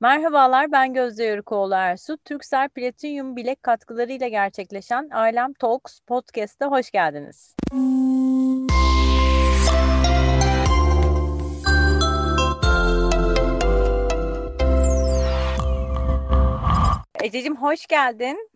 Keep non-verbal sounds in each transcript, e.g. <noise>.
Merhabalar, ben Gözde Yörükoğlu Ersu. Türksel Platinum bilek katkılarıyla gerçekleşen Ailem Talks podcast'a hoş geldiniz. Ececiğim hoş geldin.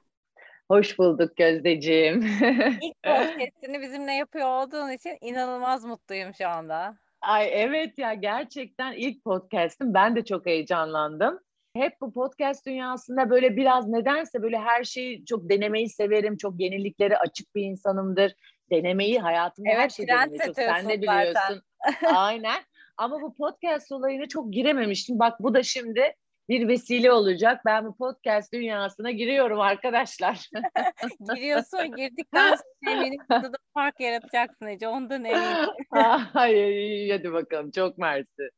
Hoş bulduk Gözdeciğim. <laughs> İlk podcast'ini bizimle yapıyor olduğun için inanılmaz mutluyum şu anda. Ay evet ya gerçekten ilk podcast'im. Ben de çok heyecanlandım. Hep bu podcast dünyasında böyle biraz nedense böyle her şeyi çok denemeyi severim. Çok yeniliklere açık bir insanımdır. Denemeyi hayatımda evet, her şeyi denemeyi çok sen de biliyorsun. <laughs> Aynen. Ama bu podcast olayına çok girememiştim. Bak bu da şimdi bir vesile olacak. Ben bu podcast dünyasına giriyorum arkadaşlar. <laughs> Giriyorsun, girdikten sonra <laughs> eminim burada da fark yaratacaksın Ece. Ondan eminim. <laughs> Hayır, hadi bakalım. Çok mersi.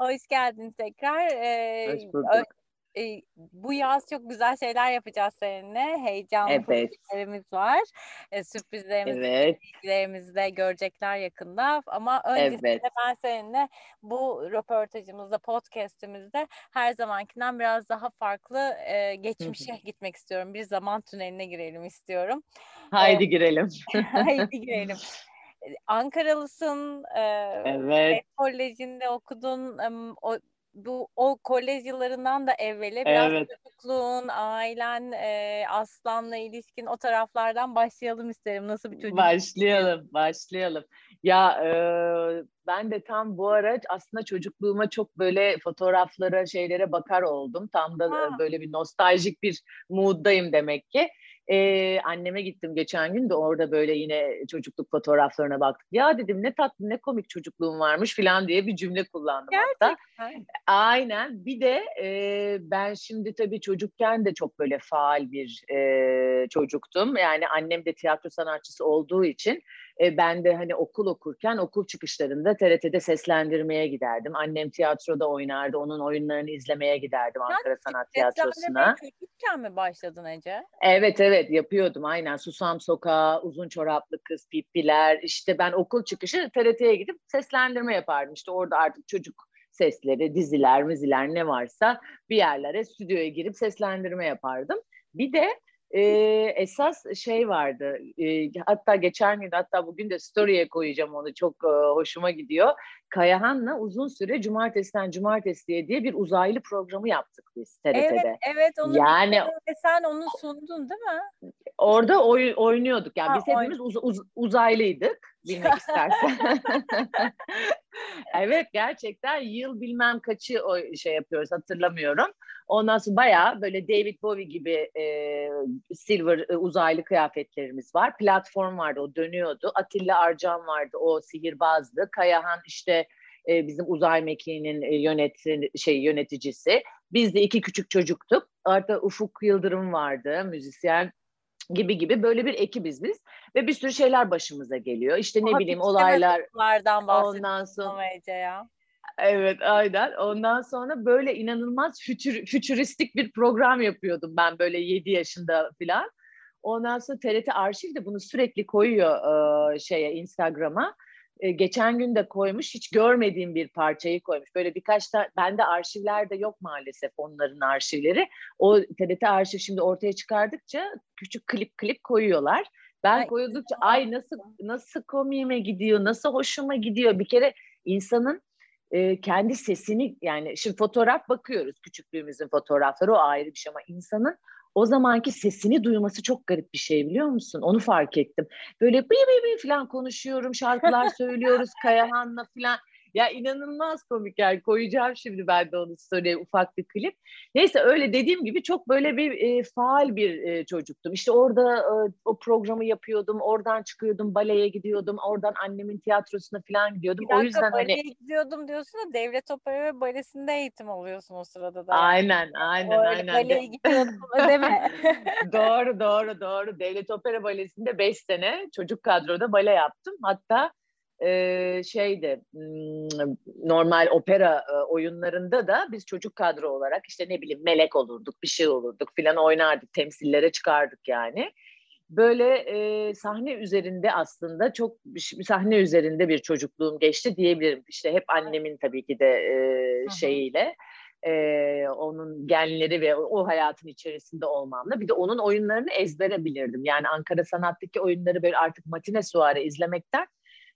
Hoş geldin tekrar. Ee, Hoş bulduk. E, bu yaz çok güzel şeyler yapacağız seninle. Heyecanlı evet. projelerimiz var. E, sürprizlerimiz, evet. bilgilerimizi de görecekler yakında. Ama öncesinde evet. ben seninle bu röportajımızda, podcastimizde her zamankinden biraz daha farklı e, geçmişe <laughs> gitmek istiyorum. Bir zaman tüneline girelim istiyorum. Haydi e, girelim. <laughs> haydi girelim. Ankaralısın. E, evet. Kolejinde okudun. O, bu o kolej yıllarından da evveli biraz evet. çocukluğun, ailen, e, Aslan'la ilişkin o taraflardan başlayalım isterim. Nasıl bir çocuk? Başlayalım, başlayalım. Ya e, ben de tam bu ara aslında çocukluğuma çok böyle fotoğraflara, şeylere bakar oldum. Tam da ha. böyle bir nostaljik bir mood'dayım demek ki. Ee, anneme gittim geçen gün de orada böyle yine çocukluk fotoğraflarına baktık. Ya dedim ne tatlı ne komik çocukluğum varmış falan diye bir cümle kullandım Gerçekten. hatta. Aynen. Bir de e, ben şimdi tabii çocukken de çok böyle faal bir e, çocuktum. Yani annem de tiyatro sanatçısı olduğu için e, ben de hani okul okurken okul çıkışlarında TRT'de seslendirmeye giderdim. Annem tiyatroda oynardı. Onun oyunlarını izlemeye giderdim Ankara Sen Sanat Tiyatrosu'na. çocukken mi başladın Ece? Evet evet yapıyordum aynen. Susam Sokağı, Uzun Çoraplı Kız, Pippiler. İşte ben okul çıkışı TRT'ye gidip seslendirme yapardım. İşte orada artık çocuk sesleri, diziler, miziler ne varsa bir yerlere stüdyoya girip seslendirme yapardım. Bir de e, esas şey vardı. E, hatta geçen gün hatta bugün de story'e koyacağım onu. Çok e, hoşuma gidiyor. Kayahan'la uzun süre cumartesiden cumartesiye diye bir uzaylı programı yaptık biz TRT'de. Evet, evet onu yani ve sen onu sundun değil mi? Orada oy, oynuyorduk. Yani ha, biz hepimiz uz, uz, uzaylıydık bilmek <laughs> istersen. evet gerçekten yıl bilmem kaçı o şey yapıyoruz hatırlamıyorum. Ondan sonra bayağı böyle David Bowie gibi e, silver e, uzaylı kıyafetlerimiz var. Platform vardı o dönüyordu. Atilla Arcan vardı o sihirbazdı. Kayahan işte e, bizim uzay mekiğinin e, yönetin, şey yöneticisi. Biz de iki küçük çocuktuk. Orada Ufuk Yıldırım vardı müzisyen gibi gibi böyle bir ekibiz biz ve bir sürü şeyler başımıza geliyor. İşte ne Ama bileyim olaylar ondan sonra ya. Evet aynen. Ondan sonra böyle inanılmaz fütür, fütüristik bir program yapıyordum ben böyle 7 yaşında falan. Ondan sonra TRT Arşiv de bunu sürekli koyuyor e, şeye Instagram'a. E, geçen gün de koymuş. Hiç görmediğim bir parçayı koymuş. Böyle birkaç tane bende arşivlerde yok maalesef onların arşivleri. O TRT arşiv şimdi ortaya çıkardıkça küçük klip klip koyuyorlar. Ben ay, koydukça ay nasıl nasıl komiğime gidiyor, nasıl hoşuma gidiyor. Bir kere insanın e, kendi sesini yani şimdi fotoğraf bakıyoruz küçüklüğümüzün fotoğrafları o ayrı bir şey ama insanın o zamanki sesini duyması çok garip bir şey biliyor musun? Onu fark ettim. Böyle bıy bıy bıy falan konuşuyorum, şarkılar <laughs> söylüyoruz Kayahan'la falan. Ya inanılmaz komik yani koyacağım şimdi ben de onu story'e ufak bir klip. Neyse öyle dediğim gibi çok böyle bir e, faal bir e, çocuktum. İşte orada e, o programı yapıyordum, oradan çıkıyordum, baleye gidiyordum, oradan annemin tiyatrosuna falan gidiyordum. Bir dakika, o yüzden baleye hani gidiyordum diyorsun da devlet opera ve balesinde eğitim alıyorsun o sırada da. Aynen, aynen, Öyle aynen. Baleye gidiyordum deme. <laughs> doğru, doğru, doğru. Devlet opera balesinde 5 sene çocuk kadroda bale yaptım. Hatta e, şeyde normal opera e, oyunlarında da biz çocuk kadro olarak işte ne bileyim melek olurduk bir şey olurduk filan oynardık temsillere çıkardık yani. Böyle e, sahne üzerinde aslında çok sahne üzerinde bir çocukluğum geçti diyebilirim. İşte hep annemin tabii ki de e, şeyiyle e, onun genleri ve o, o hayatın içerisinde olmamla bir de onun oyunlarını ezbere bilirdim. Yani Ankara Sanat'taki oyunları böyle artık matine suare izlemekten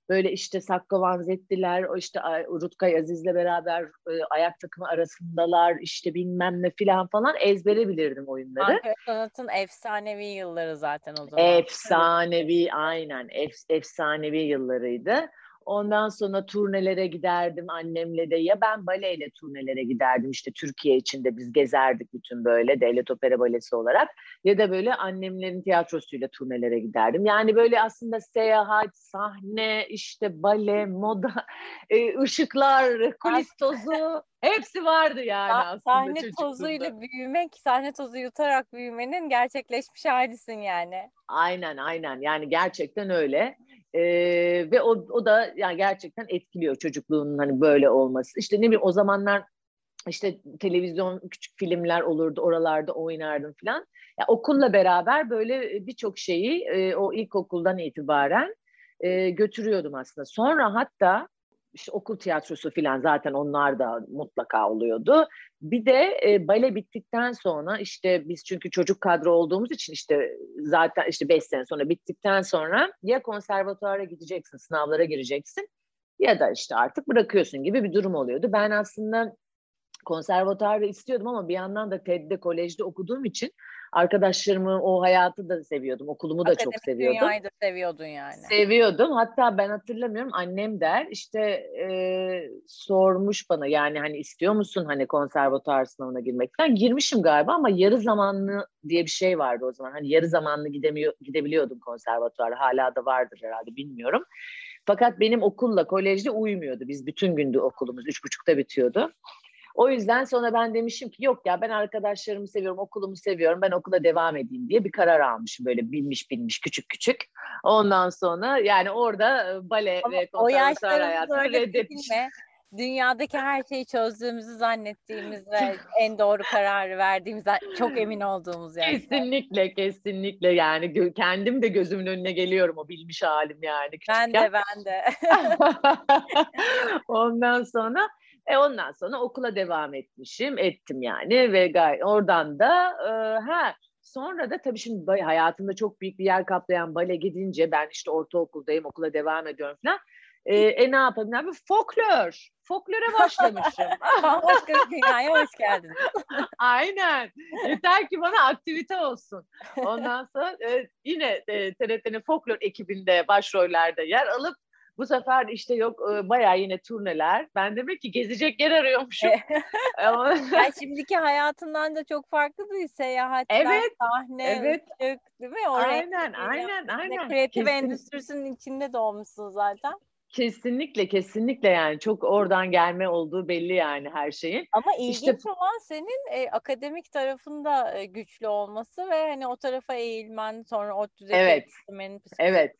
böyle işte Sakko Vanzettiler, o işte Rutkay Aziz'le beraber e, ayak takımı arasındalar, işte bilmem ne filan falan ezbere bilirdim oyunları. Ankara Sanat'ın efsanevi yılları zaten o zaman. Efsanevi, aynen. Ef, efsanevi yıllarıydı. Ondan sonra turnelere giderdim annemle de. Ya ben baleyle turnelere giderdim. İşte Türkiye içinde biz gezerdik bütün böyle devlet opera balesi olarak. Ya da böyle annemlerin tiyatrosuyla turnelere giderdim. Yani böyle aslında seyahat, sahne, işte bale, moda, <laughs> e, ışıklar, kulis tozu hepsi vardı yani aslında Sahne tozuyla büyümek, sahne tozu yutarak büyümenin gerçekleşmiş halisin yani. Aynen aynen yani gerçekten öyle. Ee, ve o, o da yani gerçekten etkiliyor çocukluğunun hani böyle olması. İşte ne bileyim o zamanlar işte televizyon küçük filmler olurdu oralarda oynardım falan. Ya okulla beraber böyle birçok şeyi e, o ilkokuldan itibaren e, götürüyordum aslında. Sonra hatta işte okul tiyatrosu falan zaten onlar da mutlaka oluyordu. Bir de e, bale bittikten sonra işte biz çünkü çocuk kadro olduğumuz için işte zaten işte beş sene sonra bittikten sonra ya konservatuara gideceksin, sınavlara gireceksin ya da işte artık bırakıyorsun gibi bir durum oluyordu. Ben aslında konservatuarda istiyordum ama bir yandan da TED'de, kolejde okuduğum için arkadaşlarımı, o hayatı da seviyordum. Okulumu da Akademik çok seviyordum. dünyayı da seviyordun yani. Seviyordum. Hatta ben hatırlamıyorum annem der işte e, sormuş bana yani hani istiyor musun hani konservatuar sınavına girmek falan. Girmişim galiba ama yarı zamanlı diye bir şey vardı o zaman. Hani yarı zamanlı gidemiyor, gidebiliyordum konservatuara. Hala da vardır herhalde bilmiyorum. Fakat benim okulla, kolejde uymuyordu. Biz bütün gündü okulumuz. Üç buçukta bitiyordu. O yüzden sonra ben demişim ki yok ya ben arkadaşlarımı seviyorum, okulumu seviyorum, ben okula devam edeyim diye bir karar almışım böyle bilmiş bilmiş küçük küçük. Ondan sonra yani orada e, bale Ama ve konservatuar hayatını reddetmişim. Dünyadaki her şeyi çözdüğümüzü zannettiğimiz ve <laughs> en doğru kararı verdiğimizden çok emin olduğumuz yani. Kesinlikle kesinlikle yani kendim de gözümün önüne geliyorum o bilmiş halim yani. Küçükken. Ben de ben <laughs> de. Ondan sonra e ondan sonra okula devam etmişim, ettim yani ve gay oradan da e, ha sonra da tabii şimdi hayatımda çok büyük bir yer kaplayan bale gidince ben işte ortaokuldayım, okula devam ediyorum falan. E, e ne yapayım abi? Folklor. Folklore başlamışım. <laughs> Bir dünyaya hoş geldin. <laughs> Aynen. Yeter ki bana aktivite olsun. Ondan sonra e, yine e, TRT'nin folklor ekibinde başrollerde yer alıp bu sefer işte yok e, bayağı yine turneler. Ben demek ki gezecek yer arıyormuşum. <laughs> yani şimdiki hayatından da çok farklı bir seyahatler, evet, sahne, evet. ışık değil mi? Oraya aynen, aynen, aynen. Kreatif endüstrisinin içinde doğmuşsun zaten. Kesinlikle kesinlikle yani çok oradan gelme olduğu belli yani her şeyin. Ama ilginç işte, olan senin e, akademik tarafında e, güçlü olması ve hani o tarafa eğilmen sonra o düzeyde evet, evet.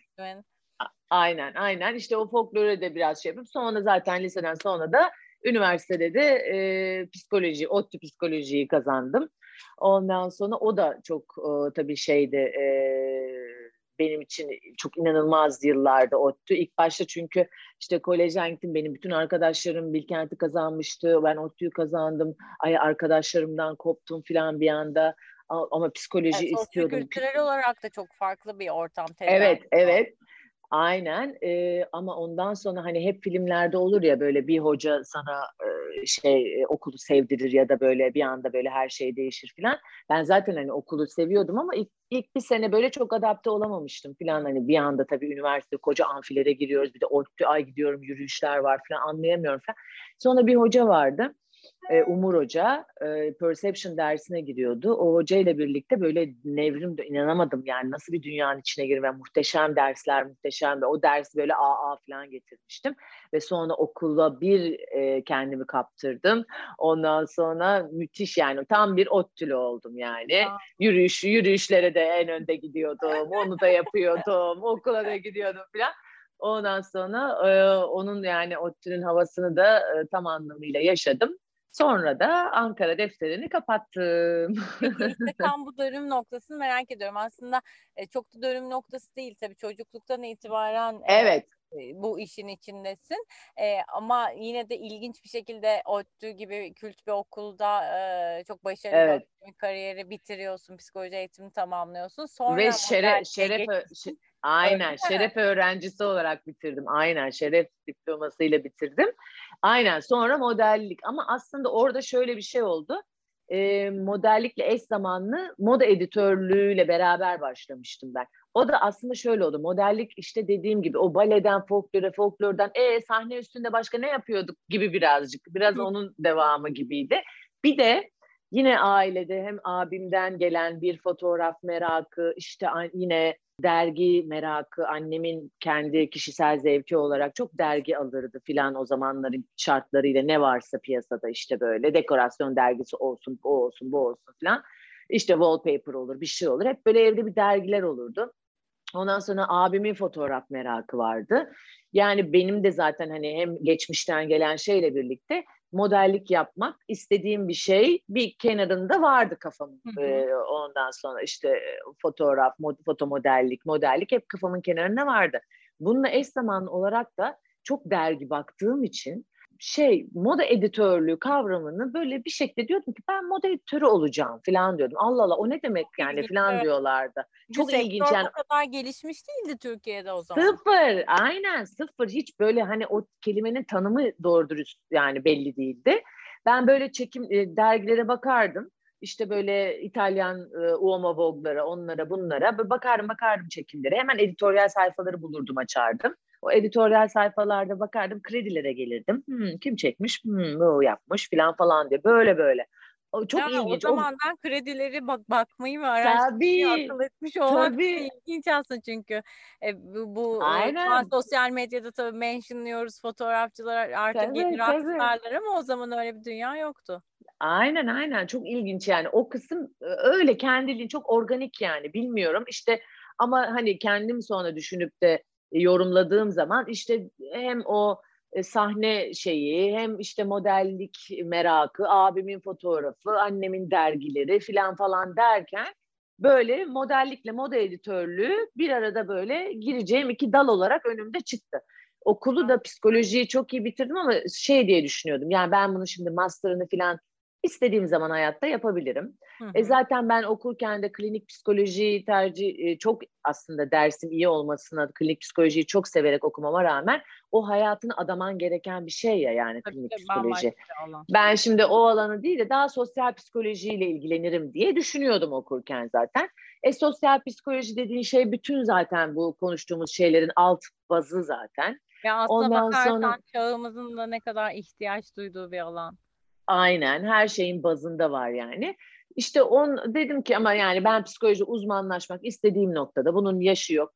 Aynen aynen işte o folklore de biraz şey yapıp sonra zaten liseden sonra da üniversitede de e, psikoloji, ODTÜ psikolojiyi kazandım. Ondan sonra o da çok e, tabii şeydi e, benim için çok inanılmaz yıllarda ODTÜ. İlk başta çünkü işte kolejden gittim benim bütün arkadaşlarım Bilkent'i kazanmıştı. Ben ODTÜ'yü kazandım. Ay arkadaşlarımdan koptum filan bir anda ama psikoloji evet, istiyordum. Kültürel olarak da çok farklı bir ortam. Evet, evet. Aynen e, ama ondan sonra hani hep filmlerde olur ya böyle bir hoca sana e, şey e, okulu sevdirir ya da böyle bir anda böyle her şey değişir filan. Ben zaten hani okulu seviyordum ama ilk, ilk bir sene böyle çok adapte olamamıştım filan hani bir anda tabii üniversite koca amfilere giriyoruz bir de ODTÜ ay gidiyorum yürüyüşler var filan anlayamıyorum falan. Sonra bir hoca vardı e, Umur Hoca e, Perception dersine giriyordu. O hoca ile birlikte böyle nevrim inanamadım yani nasıl bir dünyanın içine girme muhteşem dersler muhteşem ve o dersi böyle AA falan getirmiştim ve sonra okula bir e, kendimi kaptırdım. Ondan sonra müthiş yani tam bir ottülü oldum yani. Aa. Yürüyüş yürüyüşlere de en önde gidiyordum. Onu da yapıyordum. <laughs> okula da gidiyordum falan. Ondan sonra e, onun yani ODTÜ'nün havasını da e, tam anlamıyla yaşadım. Sonra da Ankara defterini kapattım. Peki <laughs> tam bu dönüm noktasını merak ediyorum. Aslında e, çok da dönüm noktası değil tabii çocukluktan itibaren evet. Bu işin içindesin. E, ama yine de ilginç bir şekilde ODTÜ gibi kült bir okulda e, çok başarılı evet. bir kariyeri bitiriyorsun, psikoloji eğitimi tamamlıyorsun. Sonra Ve şeref, şeref, şeref Aynen şeref öğrencisi olarak bitirdim. Aynen şeref diplomasıyla bitirdim. Aynen sonra modellik ama aslında orada şöyle bir şey oldu. E, modellikle eş zamanlı moda editörlüğüyle beraber başlamıştım ben. O da aslında şöyle oldu. Modellik işte dediğim gibi o baleden folklore, folklordan e sahne üstünde başka ne yapıyorduk gibi birazcık. Biraz onun devamı gibiydi. Bir de yine ailede hem abimden gelen bir fotoğraf merakı, işte yine dergi merakı, annemin kendi kişisel zevki olarak çok dergi alırdı filan o zamanların şartlarıyla ne varsa piyasada işte böyle dekorasyon dergisi olsun, bu olsun, bu olsun filan. İşte wallpaper olur, bir şey olur. Hep böyle evde bir dergiler olurdu. Ondan sonra abimin fotoğraf merakı vardı. Yani benim de zaten hani hem geçmişten gelen şeyle birlikte modellik yapmak istediğim bir şey bir kenarında vardı kafamın. Ee, ondan sonra işte fotoğraf, mod, foto modellik, modellik hep kafamın kenarında vardı. Bununla eş zamanlı olarak da çok dergi baktığım için şey moda editörlüğü kavramını böyle bir şekilde diyordum ki ben moda editörü olacağım falan diyordum. Allah Allah o ne demek yani falan diyorlardı. Çok ilginç yani. o kadar gelişmiş değildi Türkiye'de o zaman. Sıfır aynen sıfır hiç böyle hani o kelimenin tanımı doğru dürüst yani belli değildi. Ben böyle çekim e, dergilere bakardım. İşte böyle İtalyan e, Uomo Vogue'lara, onlara, bunlara bakardım bakardım çekimlere. Hemen editoryal sayfaları bulurdum, açardım. O editoryal sayfalarda bakardım, kredilere gelirdim. Hmm, kim çekmiş, hmm, bu yapmış filan falan diye. Böyle böyle. O çok yani ilginç. O zamandan o... kredileri bak bakmayı ve araştırmayı akıl etmiş olmak tabii. ilginç aslında çünkü. E, bu, bu Aynen. sosyal medyada tabii mentionlıyoruz fotoğrafçılar artık tabii, yeni rockstarlar ama o zaman öyle bir dünya yoktu. Aynen aynen çok ilginç yani o kısım öyle kendiliğin çok organik yani bilmiyorum işte ama hani kendim sonra düşünüp de yorumladığım zaman işte hem o e, sahne şeyi hem işte modellik merakı, abimin fotoğrafı, annemin dergileri filan falan derken böyle modellikle moda editörlüğü bir arada böyle gireceğim iki dal olarak önümde çıktı. Okulu da psikolojiyi çok iyi bitirdim ama şey diye düşünüyordum. Yani ben bunu şimdi master'ını filan istediğim zaman hayatta yapabilirim. Hı e, hı. E zaten ben okurken de klinik psikoloji tercih e, çok aslında dersim iyi olmasına klinik psikolojiyi çok severek okumama rağmen o hayatını adaman gereken bir şey ya yani Tabii klinik psikoloji. Ben şimdi o alanı değil de daha sosyal psikolojiyle ilgilenirim diye düşünüyordum okurken zaten. E sosyal psikoloji dediğin şey bütün zaten bu konuştuğumuz şeylerin alt bazı zaten. Ya aslında Ondan bakarsan sonra... çağımızın da ne kadar ihtiyaç duyduğu bir alan. Aynen her şeyin bazında var yani. İşte on dedim ki ama yani ben psikoloji uzmanlaşmak istediğim noktada bunun yaşı yok,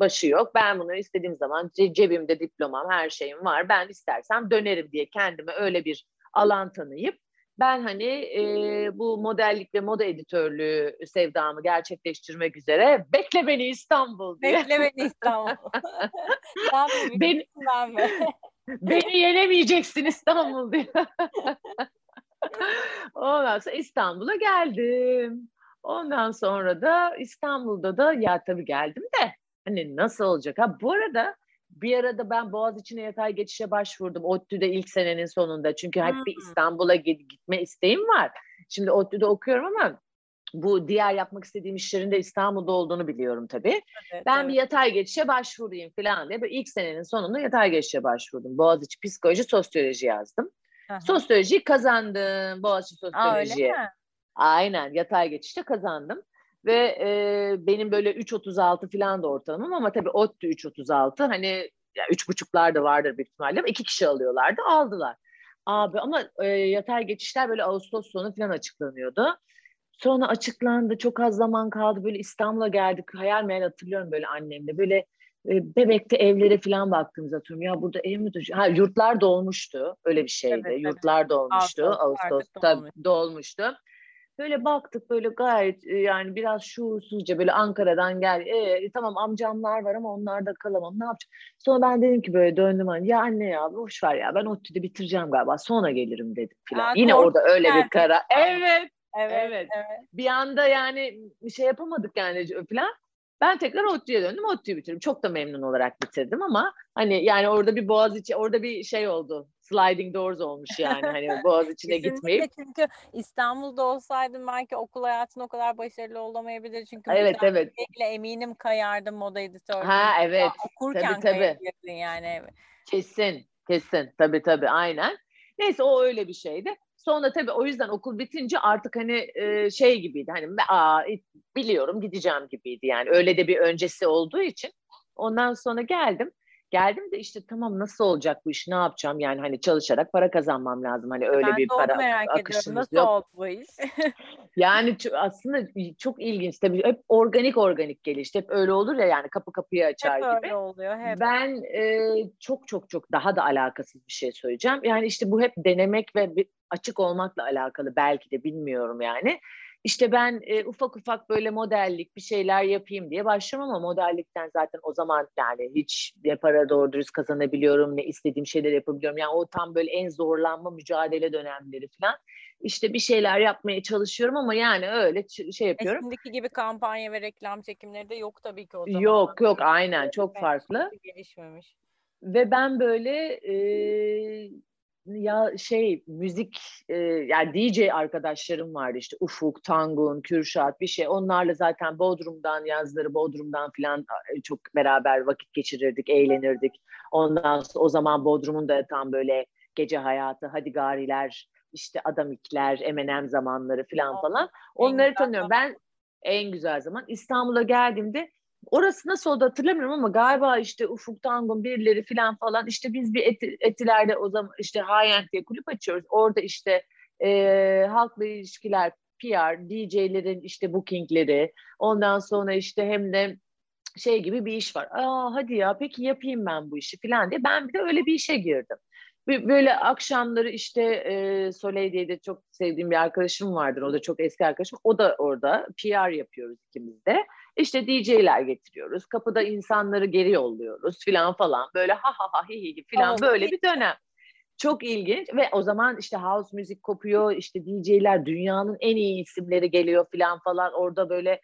başı yok. Ben bunu istediğim zaman cebimde diplomam, her şeyim var. Ben istersem dönerim diye kendime öyle bir alan tanıyıp ben hani e, bu modellik ve moda editörlüğü sevdamı gerçekleştirmek üzere bekle beni İstanbul diye. Bekle beni İstanbul. <laughs> beni, beni yenemeyeceksin İstanbul diye. <laughs> Ondan sonra İstanbul'a geldim. Ondan sonra da İstanbul'da da ya tabii geldim de hani nasıl olacak? Ha bu arada bir arada ben Boğaziçi'ne yatay geçişe başvurdum. ODTÜ'de ilk senenin sonunda. Çünkü hep bir İstanbul'a gitme isteğim var. Şimdi ODTÜ'de okuyorum ama bu diğer yapmak istediğim işlerin de İstanbul'da olduğunu biliyorum tabii. Evet, ben evet. bir yatay geçişe başvurayım falan diye. Böyle ilk senenin sonunda yatay geçişe başvurdum. Boğaziçi Psikoloji Sosyoloji yazdım. Aha. Sosyolojiyi kazandım. Boğaziçi Sosyolojiye. Aynen yatay geçişte kazandım. Ve e, benim böyle 3.36 falan da ortalamam ama tabii ODTÜ 3.36 hani ya üç buçuklar da vardır büyük ihtimalle ama iki kişi alıyorlardı aldılar. Abi ama e, yatay geçişler böyle Ağustos sonu falan açıklanıyordu. Sonra açıklandı çok az zaman kaldı böyle İstanbul'a geldik hayal meyal hatırlıyorum böyle annemle böyle e, Bebek'te evlere falan baktığımızda hatırlıyorum. Ya burada ev mi Ha yurtlar dolmuştu. Öyle bir şeydi. Evet, yurtlar evet. dolmuştu. Ağustos'ta dolmuştu. Böyle baktık böyle gayet e, yani biraz şuursuzca böyle Ankara'dan gel. E, tamam amcamlar var ama onlar da kalamam ne yapacağım. Sonra ben dedim ki böyle döndüm hani ya anne ya boş ver ya ben ODTÜ'de bitireceğim galiba sonra gelirim dedim filan. Yine orada öyle bir karar. Evet, evet. Evet. Evet. Bir anda yani bir şey yapamadık yani falan. Ben tekrar ODTÜ'ye döndüm. ODTÜ'yü bitirdim. Çok da memnun olarak bitirdim ama hani yani orada bir boğaz içi, orada bir şey oldu. Sliding doors olmuş yani hani <laughs> boğaz içine gitmeyip. Çünkü İstanbul'da olsaydım belki okul hayatın o kadar başarılı olamayabilir. Çünkü evet evet. eminim kayardım moda editörlüğü. Ha evet. Ya, okurken tabii, tabii. yani. Kesin kesin tabii tabii aynen. Neyse o öyle bir şeydi. Sonra tabii o yüzden okul bitince artık hani e, şey gibiydi. Hani aa biliyorum gideceğim gibiydi yani. Öyle de bir öncesi olduğu için. Ondan sonra geldim. Geldim de işte tamam nasıl olacak bu iş ne yapacağım yani hani çalışarak para kazanmam lazım hani öyle ben bir para merak akışımız ediyorum. Nasıl yok. oldu bu iş? <laughs> yani aslında çok ilginç tabii hep organik organik gelişti hep öyle olur ya yani kapı kapıyı açar hep gibi. öyle oluyor hep. Ben e, çok çok çok daha da alakasız bir şey söyleyeceğim yani işte bu hep denemek ve açık olmakla alakalı belki de bilmiyorum yani. İşte ben e, ufak ufak böyle modellik bir şeyler yapayım diye başladım ama modellikten zaten o zaman yani hiç ne para doğru dürüst kazanabiliyorum ne istediğim şeyler yapabiliyorum. Yani o tam böyle en zorlanma mücadele dönemleri falan. İşte bir şeyler yapmaya çalışıyorum ama yani öyle şey yapıyorum. Şimdiki gibi kampanya ve reklam çekimleri de yok tabii ki o zaman. Yok yok aynen çok farklı. Gelişmemiş. Ve ben böyle e, ya şey müzik e, yani DJ arkadaşlarım vardı işte Ufuk, Tangun, Kürşat bir şey. Onlarla zaten Bodrum'dan yazları Bodrum'dan falan çok beraber vakit geçirirdik, eğlenirdik. Ondan sonra o zaman Bodrum'un da tam böyle gece hayatı, hadi gariler, işte adamikler, M&M zamanları falan falan. Onları tanıyorum. Ben en güzel zaman İstanbul'a geldiğimde Orası nasıl oldu hatırlamıyorum ama galiba işte Ufuk Tangun birileri falan falan işte biz bir eti, etilerde o zaman işte High diye kulüp açıyoruz. Orada işte e, halkla ilişkiler, PR, DJ'lerin işte bookingleri ondan sonra işte hem de şey gibi bir iş var. Aa hadi ya peki yapayım ben bu işi falan diye. Ben bir de öyle bir işe girdim. Böyle akşamları işte e, Soleil diye de çok sevdiğim bir arkadaşım vardır. O da çok eski arkadaşım. O da orada PR yapıyoruz ikimiz de. İşte DJ'ler getiriyoruz. Kapıda insanları geri yolluyoruz filan falan. Böyle ha ha ha hi hi filan böyle bir dönem. Çok ilginç ve o zaman işte house müzik kopuyor. işte DJ'ler dünyanın en iyi isimleri geliyor filan falan. Orada böyle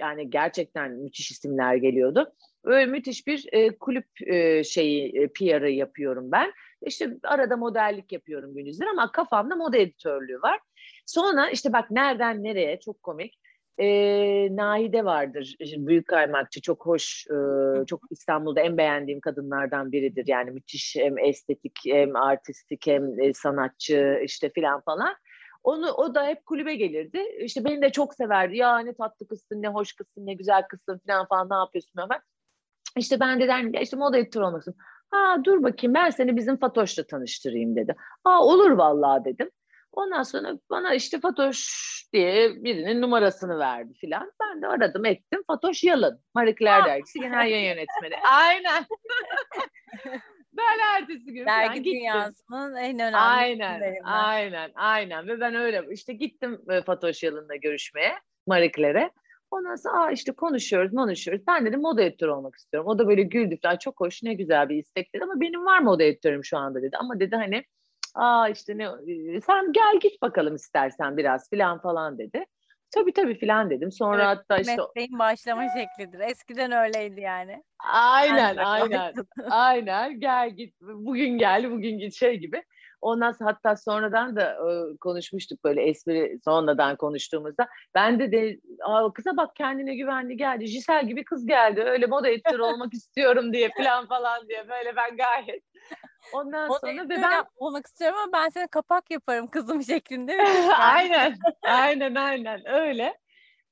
yani gerçekten müthiş isimler geliyordu. Böyle müthiş bir e, kulüp e, şeyi e, PR'ı yapıyorum ben. İşte arada modellik yapıyorum gündüzler ama kafamda moda editörlüğü var. Sonra işte bak nereden nereye çok komik e, Nahide vardır. Büyük kaymakçı. Çok hoş, e, çok İstanbul'da en beğendiğim kadınlardan biridir. Yani müthiş hem estetik hem artistik hem e, sanatçı işte filan falan. Onu o da hep kulübe gelirdi. İşte beni de çok severdi. Ya ne tatlı kızsın, ne hoş kızsın, ne güzel kızsın falan falan ne yapıyorsun ben. İşte ben de derdim ya işte moda editörü olmasın. Ha dur bakayım ben seni bizim Fatoş'la tanıştırayım dedi. Ha olur vallahi dedim. Ondan sonra bana işte Fatoş diye birinin numarasını verdi filan. Ben de aradım ettim. Fatoş Yalın. Marie Claire dergisi genel yayın yönetmeni. Aynen. <laughs> ben ertesi gün Dergi dünyasının en önemli Aynen, aynen, aynen. Ve ben öyle işte gittim e, Fatoş Yalın'la görüşmeye. Marie Claire'e. Ondan sonra Aa işte konuşuyoruz, konuşuyoruz. Ben dedim moda editörü olmak istiyorum. O da böyle güldü falan. Çok hoş, ne güzel bir istek dedi. Ama benim var moda editörüm şu anda dedi. Ama dedi hani Aa işte ne sen gel git bakalım istersen biraz filan falan dedi. Tabii tabii filan dedim. Sonra evet, hatta işte mesleğin başlama şeklidir. Eskiden öyleydi yani. Aynen aynen. aynen gel git bugün gel bugün git şey gibi. Ondan sonra hatta sonradan da e, konuşmuştuk böyle espri sonradan konuştuğumuzda. Ben de de kıza bak kendine güvenli geldi. Jisel gibi kız geldi. Öyle moda editörü olmak istiyorum diye falan falan diye böyle ben gayet Ondan o sonra ve ben olmak istiyorum ama ben sana kapak yaparım kızım <laughs> şeklinde. <laughs> aynen, aynen, aynen öyle.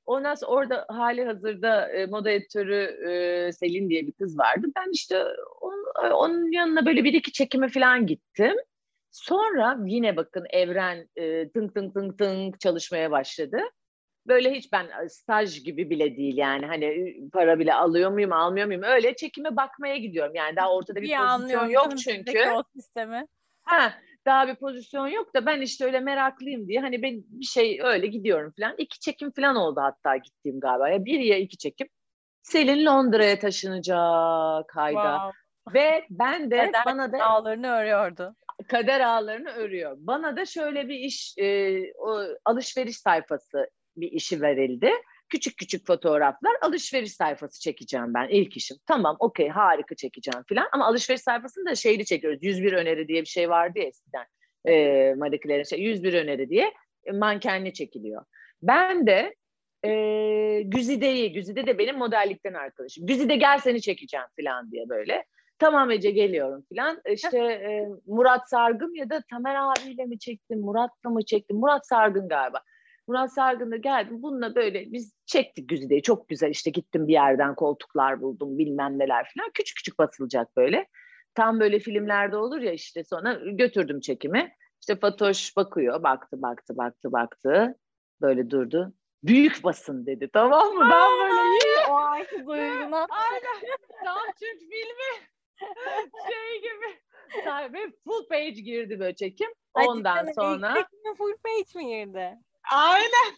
Ondan sonra orada hali hazırda e, moda editörü e, Selin diye bir kız vardı. Ben işte on, onun yanına böyle bir iki çekime falan gittim. Sonra yine bakın evren e, tınk tınk tınk tınk çalışmaya başladı. Böyle hiç ben staj gibi bile değil yani hani para bile alıyor muyum almıyor muyum öyle çekime bakmaya gidiyorum. Yani daha ortada bir, bir pozisyon yok çünkü. O sistemi. Ha, daha bir pozisyon yok da ben işte öyle meraklıyım diye hani ben bir şey öyle gidiyorum falan. İki çekim falan oldu hatta gittiğim galiba. Ya bir ya iki çekim. Selin Londra'ya taşınacak Hayda. Wow. Ve ben de Kader bana da ağlarını örüyordu. Kader ağlarını örüyor. Bana da şöyle bir iş, e, o alışveriş sayfası bir işi verildi. küçük küçük fotoğraflar alışveriş sayfası çekeceğim ben ilk işim. Tamam okey harika çekeceğim falan ama alışveriş sayfasını da şeyli çekiyoruz. 101 öneri diye bir şey vardı ya eskiden. E, Madiklerin şey 101 öneri diye mankenli çekiliyor. Ben de e, Güzide'yi, Güzide de benim modellikten arkadaşım. Güzide gel seni çekeceğim falan diye böyle. Tamam Ece geliyorum falan. İşte e, Murat Sargın ya da Tamer abiyle mi çektim, Murat'la mı çektim? Murat Sargın galiba. Murat Sargın'da geldim. Bununla böyle biz çektik Güzide'yi. Çok güzel işte gittim bir yerden koltuklar buldum bilmem neler falan. Küçük küçük basılacak böyle. Tam böyle filmlerde olur ya işte sonra götürdüm çekimi. İşte Fatoş bakıyor. Baktı, baktı, baktı, baktı. Böyle durdu. Büyük basın dedi tamam mı? Ben böyle iyi. O anki duyguna. <laughs> Aynen. Tam Türk filmi. <laughs> şey gibi. Sahibi full page girdi böyle çekim. Ondan Hadi sonra. İlk full page mi girdi? Aynen.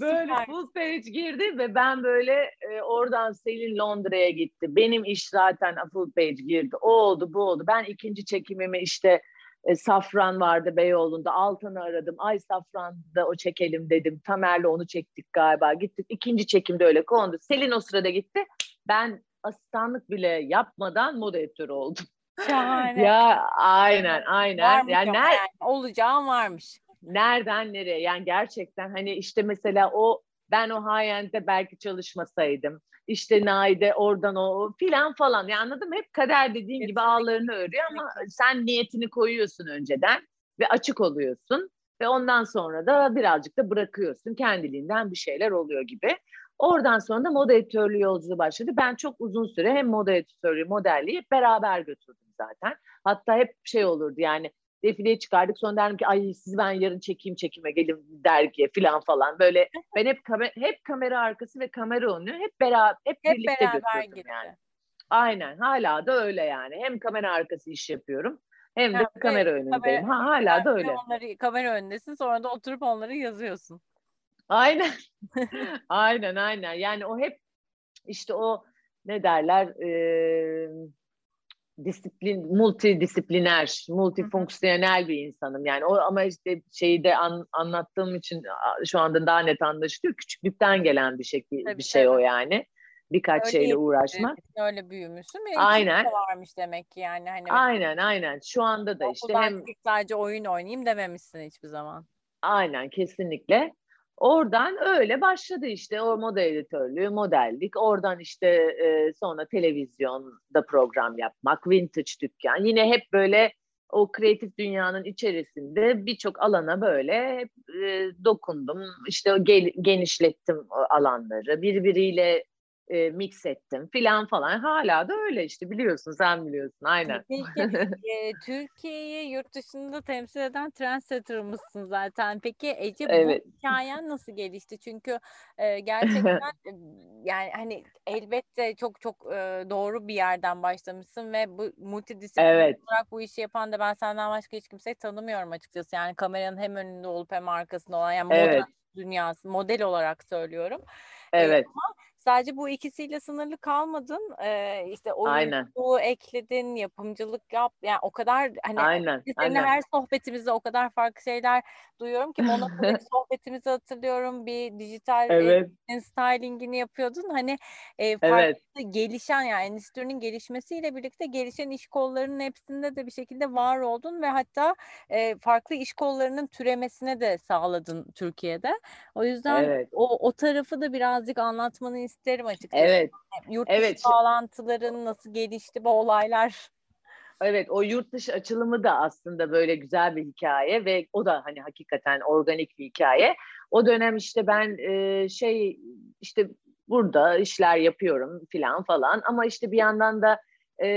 Böyle full page girdi ve ben böyle e, oradan Selin Londra'ya gitti. Benim iş zaten full page girdi. O oldu bu oldu. Ben ikinci çekimimi işte e, Safran vardı Beyoğlu'nda. Altan'ı aradım. Ay Safran'da o çekelim dedim. Tamer'le onu çektik galiba. Gittik. ikinci çekimde öyle kondu. Selin o sırada gitti. Ben asistanlık bile yapmadan moda editörü oldum. Şahane. ya aynen aynen. Varmış yani, ner- yani olacağım varmış. Nereden nereye? Yani gerçekten hani işte mesela o ben o high-end'de belki çalışmasaydım işte Naide oradan o filan falan. Yani anladım hep kader dediğin gibi ağlarını örüyor ama sen niyetini koyuyorsun önceden ve açık oluyorsun ve ondan sonra da birazcık da bırakıyorsun kendiliğinden bir şeyler oluyor gibi. Oradan sonra da moda editörlüğü yolculuğu başladı. Ben çok uzun süre hem moda editörlüğü, modelliği beraber götürdüm zaten. Hatta hep şey olurdu yani defileye çıkardık. Sonra derdim ki ay siz ben yarın çekeyim çekime gelin dergiye falan falan. Böyle <laughs> ben hep kamera, hep kamera arkası ve kamera önü hep beraber hep, hep birlikte beraber götürdüm gitti. yani. Aynen hala da öyle yani. Hem kamera arkası iş yapıyorum hem de ha, kamera önündeyim. Ha, hala da öyle. Onları, kamera önündesin sonra da oturup onları yazıyorsun. Aynen. <laughs> aynen aynen. Yani o hep işte o ne derler e, disiplin, multidisipliner, multifonksiyonel bir insanım. Yani o ama işte şeyi de an, anlattığım için şu anda daha net anlaşılıyor. Küçüklükten gelen bir şey bir tabii, şey tabii. o yani. Birkaç öyle şeyle uğraşmak. Öyle büyümüşsün ve aynen. varmış demek ki yani. Hani aynen aynen. Şu anda da işte hem sadece oyun oynayayım dememişsin hiçbir zaman. Aynen kesinlikle. Oradan öyle başladı işte o moda editörlüğü, modellik. Oradan işte e, sonra televizyonda program yapmak, vintage dükkan. Yine hep böyle o kreatif dünyanın içerisinde birçok alana böyle e, dokundum. İşte gel, genişlettim alanları. Birbiriyle e, mix ettim filan falan. Hala da öyle işte biliyorsun sen biliyorsun aynen. <laughs> E, Türkiye'yi yurt dışında temsil eden trendsetter mısın zaten? Peki Ece evet. bu hikayen nasıl gelişti? Çünkü e, <laughs> gerçekten yani hani elbette çok çok e, doğru bir yerden başlamışsın ve bu multidisiplin evet. olarak bu işi yapan da ben senden başka hiç kimseyi tanımıyorum açıkçası. Yani kameranın hem önünde olup hem arkasında olan yani evet. moda dünyası model olarak söylüyorum. Evet. E, ama sadece bu ikisiyle sınırlı kalmadın. Ee, işte oyunculuğu ekledin, yapımcılık yap. Yani o kadar hani aynen, aynen. her sohbetimizde o kadar farklı şeyler duyuyorum ki Monaco'daki <laughs> sohbetimizi hatırlıyorum. Bir dijital evet. e, stylingini yapıyordun. Hani e, farklı evet. gelişen yani endüstrinin gelişmesiyle birlikte gelişen iş kollarının hepsinde de bir şekilde var oldun ve hatta e, farklı iş kollarının türemesine de sağladın Türkiye'de. O yüzden evet. o o tarafı da birazcık anlatmanı isterim açıkçası. Evet. Yurt dışı evet. bağlantıların nasıl gelişti bu olaylar? Evet o yurt dışı açılımı da aslında böyle güzel bir hikaye ve o da hani hakikaten organik bir hikaye. O dönem işte ben e, şey işte burada işler yapıyorum filan falan ama işte bir yandan da e,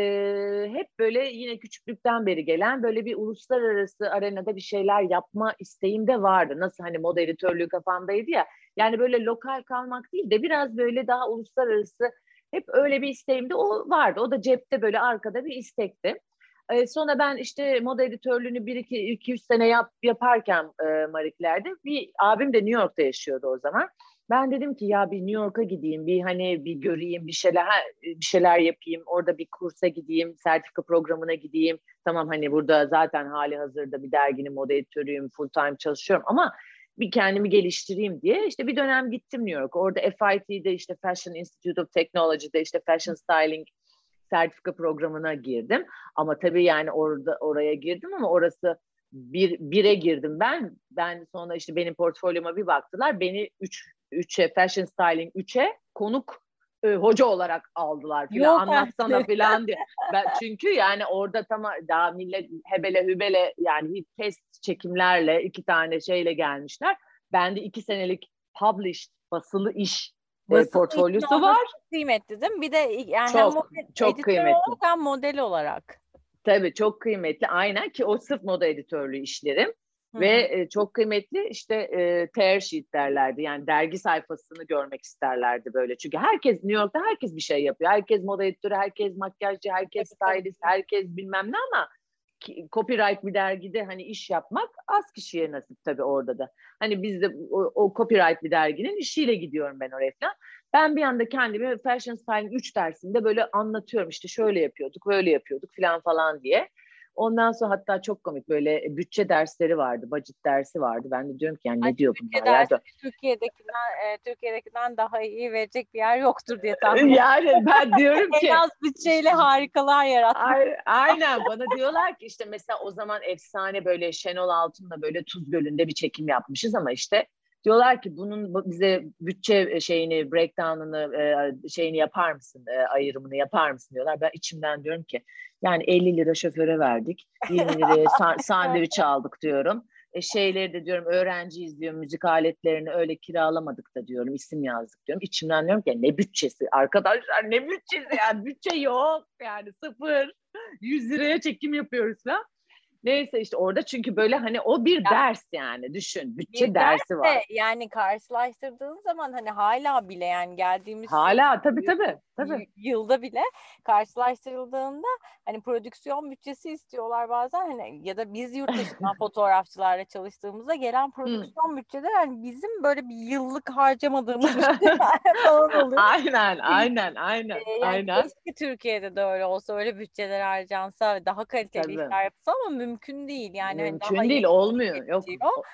hep böyle yine küçüklükten beri gelen böyle bir uluslararası arenada bir şeyler yapma isteğim de vardı. Nasıl hani moda editörlüğü kafamdaydı ya. Yani böyle lokal kalmak değil de biraz böyle daha uluslararası hep öyle bir isteğim de o vardı. O da cepte böyle arkada bir istekti. E, sonra ben işte moda editörlüğünü bir iki, iki üç sene yap, yaparken e, Marikler'de bir abim de New York'ta yaşıyordu o zaman. Ben dedim ki ya bir New York'a gideyim, bir hani bir göreyim, bir şeyler bir şeyler yapayım, orada bir kursa gideyim, sertifika programına gideyim. Tamam hani burada zaten hali hazırda bir derginin moda editörüyüm, full time çalışıyorum ama bir kendimi geliştireyim diye işte bir dönem gittim New York. Orada FIT'de işte Fashion Institute of Technology'de işte Fashion Styling sertifika programına girdim. Ama tabii yani orada oraya girdim ama orası bir bire girdim ben. Ben sonra işte benim portfolyoma bir baktılar. Beni 3 üç, 3'e Fashion Styling 3'e konuk e, hoca olarak aldılar filan anlatsana filan diye. Ben, çünkü yani orada tam daha millet hebele hübele yani test çekimlerle iki tane şeyle gelmişler. Bende iki senelik published basılı iş e, portfolyosu var. Kıymetli değil mi? Bir de yani çok, hem model, çok kıymetli. olarak hem model olarak. Tabii çok kıymetli. Aynen ki o sırf moda editörlüğü işlerim. Ve e, çok kıymetli işte e, tear sheet derlerdi. Yani dergi sayfasını görmek isterlerdi böyle. Çünkü herkes New York'ta herkes bir şey yapıyor. Herkes moda editörü, herkes makyajcı, herkes stylist, herkes bilmem ne ama copyright bir dergide hani iş yapmak az kişiye nasip tabii orada da. Hani bizde o, o copyright bir derginin işiyle gidiyorum ben oraya falan. Ben bir anda kendimi Fashion Styling 3 dersinde böyle anlatıyorum işte şöyle yapıyorduk, böyle yapıyorduk falan falan diye. Ondan sonra hatta çok komik böyle e, bütçe dersleri vardı, budget dersi vardı. Ben de diyorum ki yani ne Ay, diyor bunlar? Dersi Türkiye'dekinden, e, Türkiye'dekinden daha iyi verecek bir yer yoktur diye tahmin <laughs> Yani ben diyorum <laughs> ki. en az bütçeyle harikalar yaratmak. Aynen bana diyorlar ki işte mesela o zaman efsane böyle Şenol Altun'la böyle Tuz Gölü'nde bir çekim yapmışız ama işte diyorlar ki bunun bize bütçe e, şeyini breakdown'ını e, şeyini yapar mısın e, ayrımını yapar mısın diyorlar. Ben içimden diyorum ki yani 50 lira şoföre verdik 20 liraya <laughs> sandviç aldık diyorum. E, şeyleri de diyorum öğrenciyiz diyorum müzik aletlerini öyle kiralamadık da diyorum isim yazdık diyorum. İçimden diyorum ki ne bütçesi arkadaşlar ne bütçesi yani bütçe yok yani sıfır 100 liraya çekim yapıyoruz falan. Neyse işte orada çünkü böyle hani o bir ya, ders yani düşün. Bütçe bir dersi ders var. yani karşılaştırdığın zaman hani hala bile yani geldiğimiz hala tabii tabii tabii yılda bile karşılaştırıldığında hani prodüksiyon bütçesi istiyorlar bazen hani ya da biz yurt dışından <laughs> fotoğrafçılarla çalıştığımızda gelen prodüksiyon hmm. bütçeleri hani bizim böyle bir yıllık harcamadığımız <laughs> falan oluyor. Aynen aynen aynen. Ee, yani aynen. Keşke Türkiye'de de öyle olsa öyle bütçeler harcansa daha kaliteli tabii. işler yapsa ama mümkün mümkün değil. Yani hani mümkün hani değil olmuyor. Yok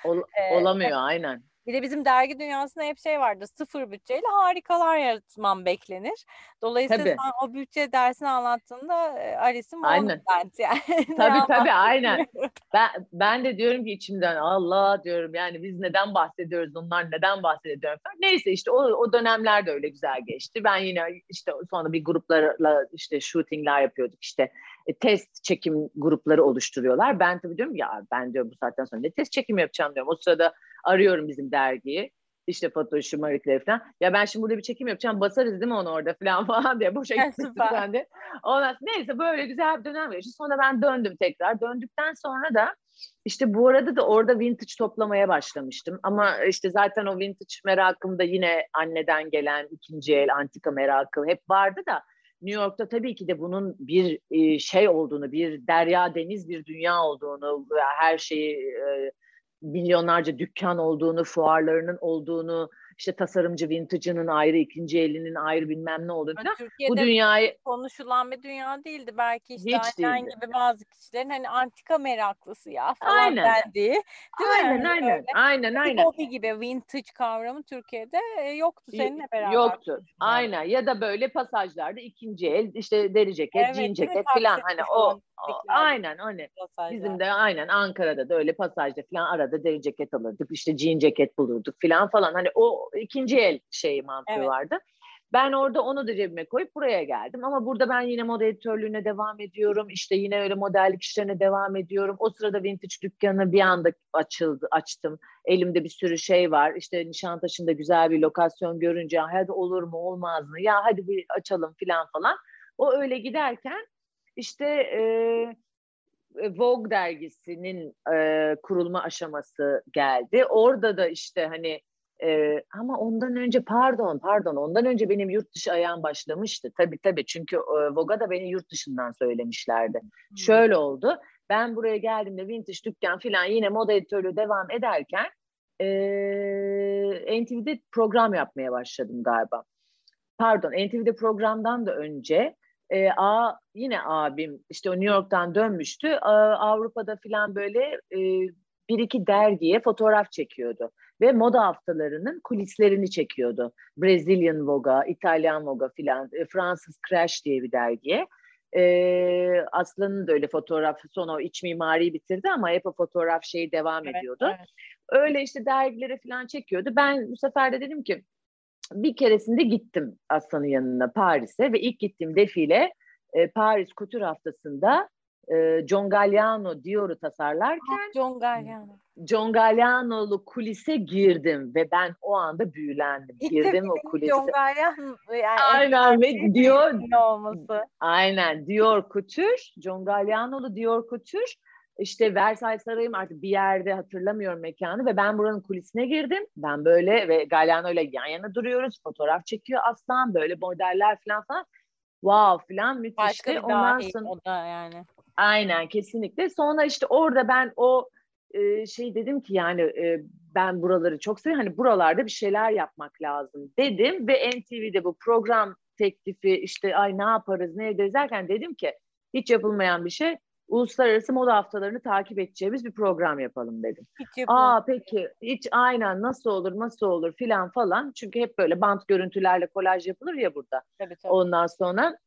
ol, ee, olamıyor aynen. Bir de bizim dergi dünyasında hep şey vardı. Sıfır bütçeyle harikalar yaratman beklenir. Dolayısıyla tabii. sen o bütçe dersini anlattığında Alice'in aynen. yani. <laughs> tabii tabii aynen. Ben, ben de diyorum ki içimden Allah diyorum yani biz neden bahsediyoruz onlar neden bahsediyor Neyse işte o, o dönemler de öyle güzel geçti. Ben yine işte sonra bir gruplarla işte shootingler yapıyorduk işte e, test çekim grupları oluşturuyorlar. Ben tabii diyorum ya ben diyorum bu saatten sonra ne test çekim yapacağım diyorum. O sırada arıyorum bizim dergiyi. İşte Fatoş'u, Marikleri falan. Ya ben şimdi burada bir çekim yapacağım. Basarız değil mi onu orada falan <laughs> falan diye. Boşa gitmiştim ben de. Ondan neyse böyle güzel bir dönem geçti. Sonra ben döndüm tekrar. Döndükten sonra da işte bu arada da orada vintage toplamaya başlamıştım. Ama işte zaten o vintage merakım da yine anneden gelen ikinci el antika merakı hep vardı da New York'ta tabii ki de bunun bir e, şey olduğunu, bir derya deniz bir dünya olduğunu, her şeyi e, milyonlarca dükkan olduğunu, fuarlarının olduğunu, işte tasarımcı vintage'ının ayrı, ikinci elinin ayrı bilmem ne olduğunu. Türkiye'de bu dünyayı konuşulan bir dünya değildi. Belki işte hiç aynen değildi. gibi bazı kişilerin hani antika meraklısı ya falan aynen. dendiği. Değil aynen, mi? aynen, Öyle. aynen, aynen. Hobi gibi vintage kavramı Türkiye'de e, yoktu seninle beraber. Yoktu. Aynen. Ya da böyle pasajlarda ikinci el işte deri ceket, evet, jean ceket falan hani o aynen hani bizim de aynen Ankara'da da öyle pasajda falan arada deri ceket alırdık işte jean ceket bulurduk falan falan hani o ikinci el şey mantığı evet. vardı. Ben orada onu da cebime koyup buraya geldim. Ama burada ben yine moda editörlüğüne devam ediyorum. İşte yine öyle modellik işlerine devam ediyorum. O sırada vintage dükkanı bir anda açıldı, açtım. Elimde bir sürü şey var. İşte Nişantaşı'nda güzel bir lokasyon görünce hadi olur mu olmaz mı? Ya hadi bir açalım falan falan. O öyle giderken işte e, Vogue dergisinin e, kurulma aşaması geldi. Orada da işte hani ee, ama ondan önce pardon pardon ondan önce benim yurt dışı ayağım başlamıştı. Tabii tabii çünkü e, Voga da beni yurt dışından söylemişlerdi. Hmm. Şöyle oldu. Ben buraya geldiğimde vintage dükkan falan yine moda editörlüğü devam ederken e, NTV'de program yapmaya başladım galiba. Pardon NTV'de programdan da önce e, a yine abim işte o New York'tan dönmüştü. A, Avrupa'da falan böyle e, bir iki dergiye fotoğraf çekiyordu. ve moda haftalarının kulislerini çekiyordu. Brazilian Vogue'a, İtalyan Vogue'a filan, e, Fransız Crash diye bir dergiye. E, Aslı'nın da öyle fotoğraf, son o iç mimariyi bitirdi ama hep o fotoğraf şeyi devam evet, ediyordu. Evet. Öyle işte dergilere falan çekiyordu. Ben bu sefer de dedim ki bir keresinde gittim Aslan'ın yanına Paris'e ve ilk gittiğim defile e, Paris Couture haftasında e, John Galliano Dior'u tasarlarken John Galliano. John Galliano'lu kulise girdim ve ben o anda büyülendim. girdim o kulise. John Galliano yani aynen ve Dior olması. Aynen Dior Couture, John Galliano'lu Dior Couture işte Versailles Sarayı'm artık bir yerde hatırlamıyorum mekanı ve ben buranın kulisine girdim. Ben böyle ve Galliano ile yan yana duruyoruz. Fotoğraf çekiyor aslan böyle modeller falan falan. Wow falan müthişti. Başka bir Ondan sonra, o da yani. Aynen kesinlikle. Sonra işte orada ben o e, şey dedim ki yani e, ben buraları çok seviyorum. Hani buralarda bir şeyler yapmak lazım dedim ve NTV'de bu program teklifi işte ay ne yaparız ne ederiz derken dedim ki hiç yapılmayan bir şey uluslararası moda haftalarını takip edeceğimiz bir program yapalım dedim. Hiç Aa peki hiç aynen nasıl olur nasıl olur filan falan. Çünkü hep böyle bant görüntülerle kolaj yapılır ya burada. Tabii, tabii. Ondan sonra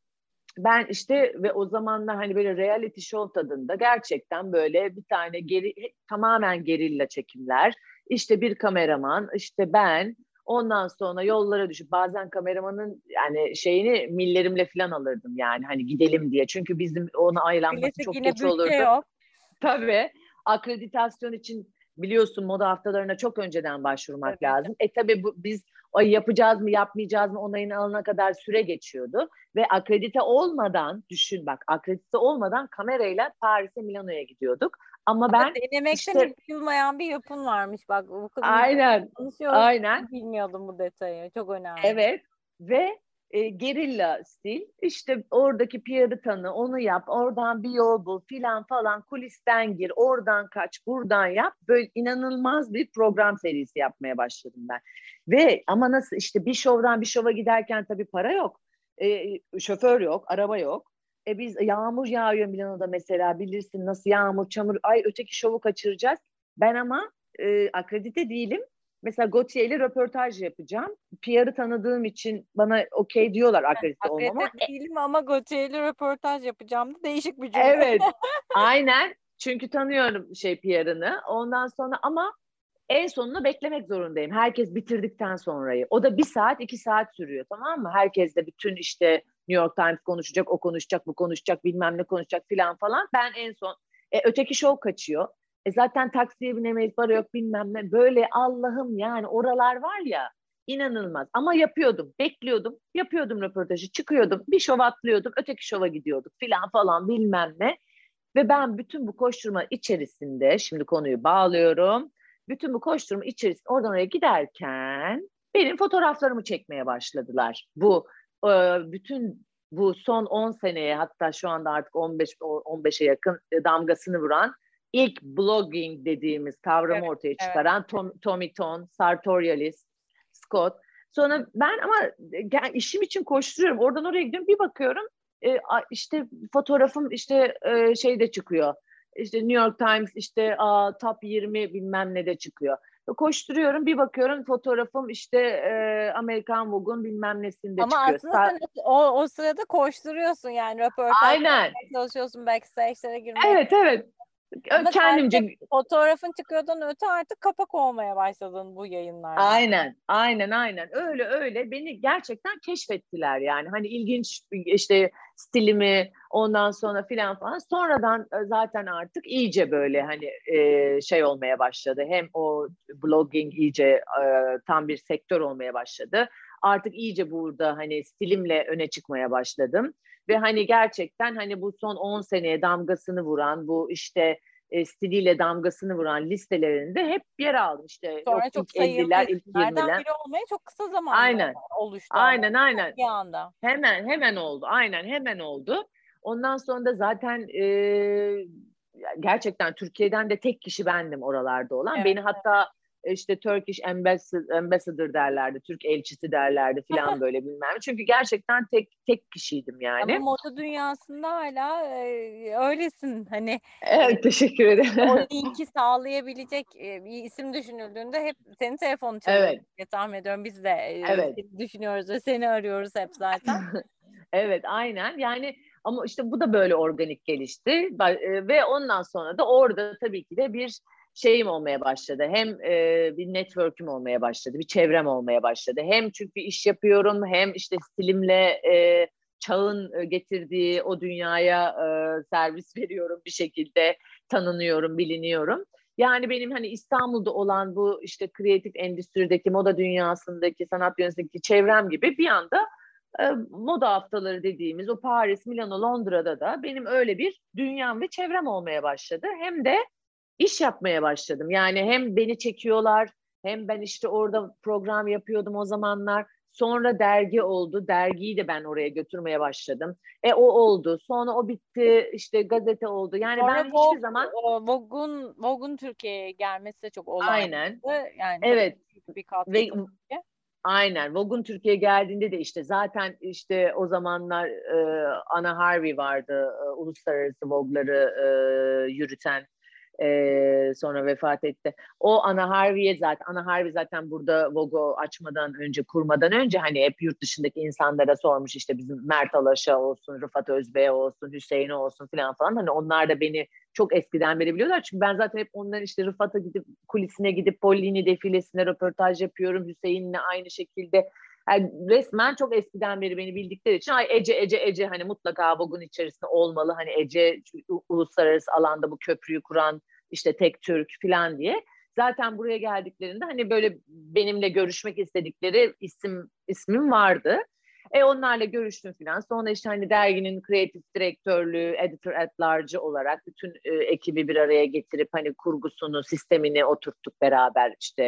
ben işte ve o zamanlar hani böyle reality show tadında gerçekten böyle bir tane geri tamamen gerilla çekimler. İşte bir kameraman, işte ben, Ondan sonra yollara düşüp bazen kameramanın yani şeyini millerimle falan alırdım yani hani gidelim diye. Çünkü bizim ona aylanması çok geç olurdu. Yok. <laughs> Tabii. Akreditasyon için biliyorsun moda haftalarına çok önceden başvurmak tabii. lazım. E tabii bu, biz ay yapacağız mı yapmayacağız mı onayını alana kadar süre geçiyordu. Ve akredite olmadan düşün bak akredite olmadan kamerayla Paris'e Milano'ya gidiyorduk. Ama, Ama ben denemekten işte, yapılmayan bir yapın varmış bak. Bu aynen. Aynen. Bilmiyordum bu detayı. Çok önemli. Evet. Ve e, gerilla stil. İşte oradaki PR'ı tanı, onu yap, oradan bir yol bul filan falan, kulisten gir, oradan kaç, buradan yap. Böyle inanılmaz bir program serisi yapmaya başladım ben. Ve ama nasıl işte bir şovdan bir şova giderken tabii para yok. E, şoför yok, araba yok. E biz yağmur yağıyor Milano'da mesela bilirsin nasıl yağmur, çamur. Ay öteki şovu kaçıracağız. Ben ama e, akredite değilim. Mesela Gautier ile röportaj yapacağım. PR'ı tanıdığım için bana okey diyorlar akredite olmama. Akredite değilim ama Gautier ile röportaj yapacağım da değişik bir cümle. Evet. <laughs> aynen. Çünkü tanıyorum şey PR'ını. Ondan sonra ama en sonunu beklemek zorundayım. Herkes bitirdikten sonrayı. O da bir saat, iki saat sürüyor tamam mı? Herkes de bütün işte New York Times konuşacak, o konuşacak, bu konuşacak, bilmem ne konuşacak filan falan. Ben en son, e, öteki show kaçıyor. E zaten taksiye binemeyiz, para yok bilmem ne. Böyle Allah'ım yani oralar var ya inanılmaz. Ama yapıyordum, bekliyordum, yapıyordum röportajı, çıkıyordum, bir şov atlıyordum, öteki şova gidiyorduk filan falan bilmem ne. Ve ben bütün bu koşturma içerisinde, şimdi konuyu bağlıyorum, bütün bu koşturma içerisinde oradan oraya giderken benim fotoğraflarımı çekmeye başladılar. Bu e, bütün bu son 10 seneye hatta şu anda artık 15 15'e yakın e, damgasını vuran ilk blogging dediğimiz kavramı evet, ortaya çıkaran evet. Tom, Tommy Ton, Sartorialis, Scott. Sonra ben ama yani işim için koşturuyorum. Oradan oraya gidiyorum. Bir bakıyorum e, işte fotoğrafım işte e, şeyde çıkıyor. İşte New York Times işte a, top 20 bilmem ne de çıkıyor. Koşturuyorum bir bakıyorum fotoğrafım işte e, Amerikan Vogue'un bilmem nesinde Ama çıkıyor. Ama aslında o, o sırada koşturuyorsun yani röportaj Aynen. çalışıyorsun backstage'lere girmeye. Evet evet ama kendimce fotoğrafın çıkıyordan öte artık kapak olmaya başladın bu yayınlarda. Aynen, aynen, aynen. Öyle öyle beni gerçekten keşfettiler yani. Hani ilginç işte stilimi ondan sonra filan falan. Sonradan e, zaten artık iyice böyle hani e, şey olmaya başladı. Hem o blogging iyice e, tam bir sektör olmaya başladı. Artık iyice burada hani stilimle öne çıkmaya başladım ve hani gerçekten hani bu son 10 seneye damgasını vuran bu işte e, stiliyle damgasını vuran listelerinde hep yer aldım. İşte Sonra çok sayılı 50'ler, ilk 20'ler. biri olmaya çok kısa zamanda aynen. oluştu. Aynen aynen. Bir anda. Hemen hemen oldu. Aynen hemen oldu. Ondan sonra da zaten e, gerçekten Türkiye'den de tek kişi bendim oralarda olan. Evet, Beni hatta işte Turkish ambassador, ambassador derlerdi, Türk elçisi derlerdi falan böyle bilmem. Çünkü gerçekten tek tek kişiydim yani. Ama moda dünyasında hala e, öylesin hani. Evet teşekkür ederim. O <laughs> linki sağlayabilecek e, bir isim düşünüldüğünde hep senin telefonun çalıyor evet. diye tahmin ediyorum. Biz de evet. düşünüyoruz ve seni arıyoruz hep zaten. <laughs> evet aynen yani ama işte bu da böyle organik gelişti ve ondan sonra da orada tabii ki de bir şeyim olmaya başladı. Hem e, bir network'üm olmaya başladı, bir çevrem olmaya başladı. Hem çünkü iş yapıyorum, hem işte stilimle e, çağın getirdiği o dünyaya e, servis <laughs> veriyorum bir şekilde, tanınıyorum, biliniyorum. Yani benim hani İstanbul'da olan bu işte kreatif endüstrideki, moda dünyasındaki, sanat dünyasındaki çevrem gibi bir anda e, moda haftaları dediğimiz o Paris, Milano, Londra'da da benim öyle bir dünyam ve çevrem olmaya başladı. Hem de iş yapmaya başladım. Yani hem beni çekiyorlar hem ben işte orada program yapıyordum o zamanlar. Sonra dergi oldu. Dergiyi de ben oraya götürmeye başladım. E o oldu. Sonra o bitti. İşte gazete oldu. Yani Sonra ben Vogue, hiçbir zaman Vogue'un Vogue'un Türkiye'ye gelmesi de çok olağanüstü. Aynen. Yani evet. Bir Ve, Aynen. Vogue'un Türkiye'ye geldiğinde de işte zaten işte o zamanlar e, Ana Harvey vardı. E, uluslararası Vogue'ları e, yürüten e, sonra vefat etti. O Ana Harvey'e zaten Ana Harvey zaten burada Vogo açmadan önce kurmadan önce hani hep yurt dışındaki insanlara sormuş işte bizim Mert Alaş'a olsun, Rıfat Özbey olsun, Hüseyin olsun falan falan hani onlar da beni çok eskiden beri biliyorlar. Çünkü ben zaten hep onların işte Rıfat'a gidip kulisine gidip Pollini defilesine röportaj yapıyorum. Hüseyin'le aynı şekilde yani resmen çok eskiden beri beni bildikleri için ay Ece Ece Ece hani mutlaka bugün içerisinde olmalı. Hani Ece uluslararası alanda bu köprüyü kuran işte tek Türk falan diye. Zaten buraya geldiklerinde hani böyle benimle görüşmek istedikleri isim ismim vardı. E onlarla görüştüm falan. Sonra işte hani derginin kreatif direktörlüğü, editor at large olarak bütün e, ekibi bir araya getirip hani kurgusunu, sistemini oturttuk beraber işte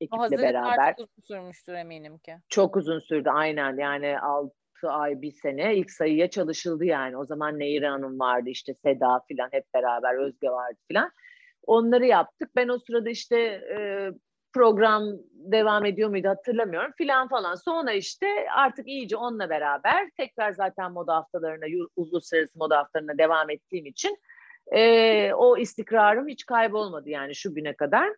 ekiple beraber. çok uzun sürmüştür eminim ki. Çok uzun sürdü aynen yani altı ay bir sene ilk sayıya çalışıldı yani. O zaman Neyra Hanım vardı işte Seda filan hep beraber Özge vardı filan. Onları yaptık. Ben o sırada işte e, program devam ediyor muydu hatırlamıyorum filan falan. Sonra işte artık iyice onunla beraber tekrar zaten moda haftalarına, uluslararası moda haftalarına devam ettiğim için e, o istikrarım hiç kaybolmadı yani şu güne kadar.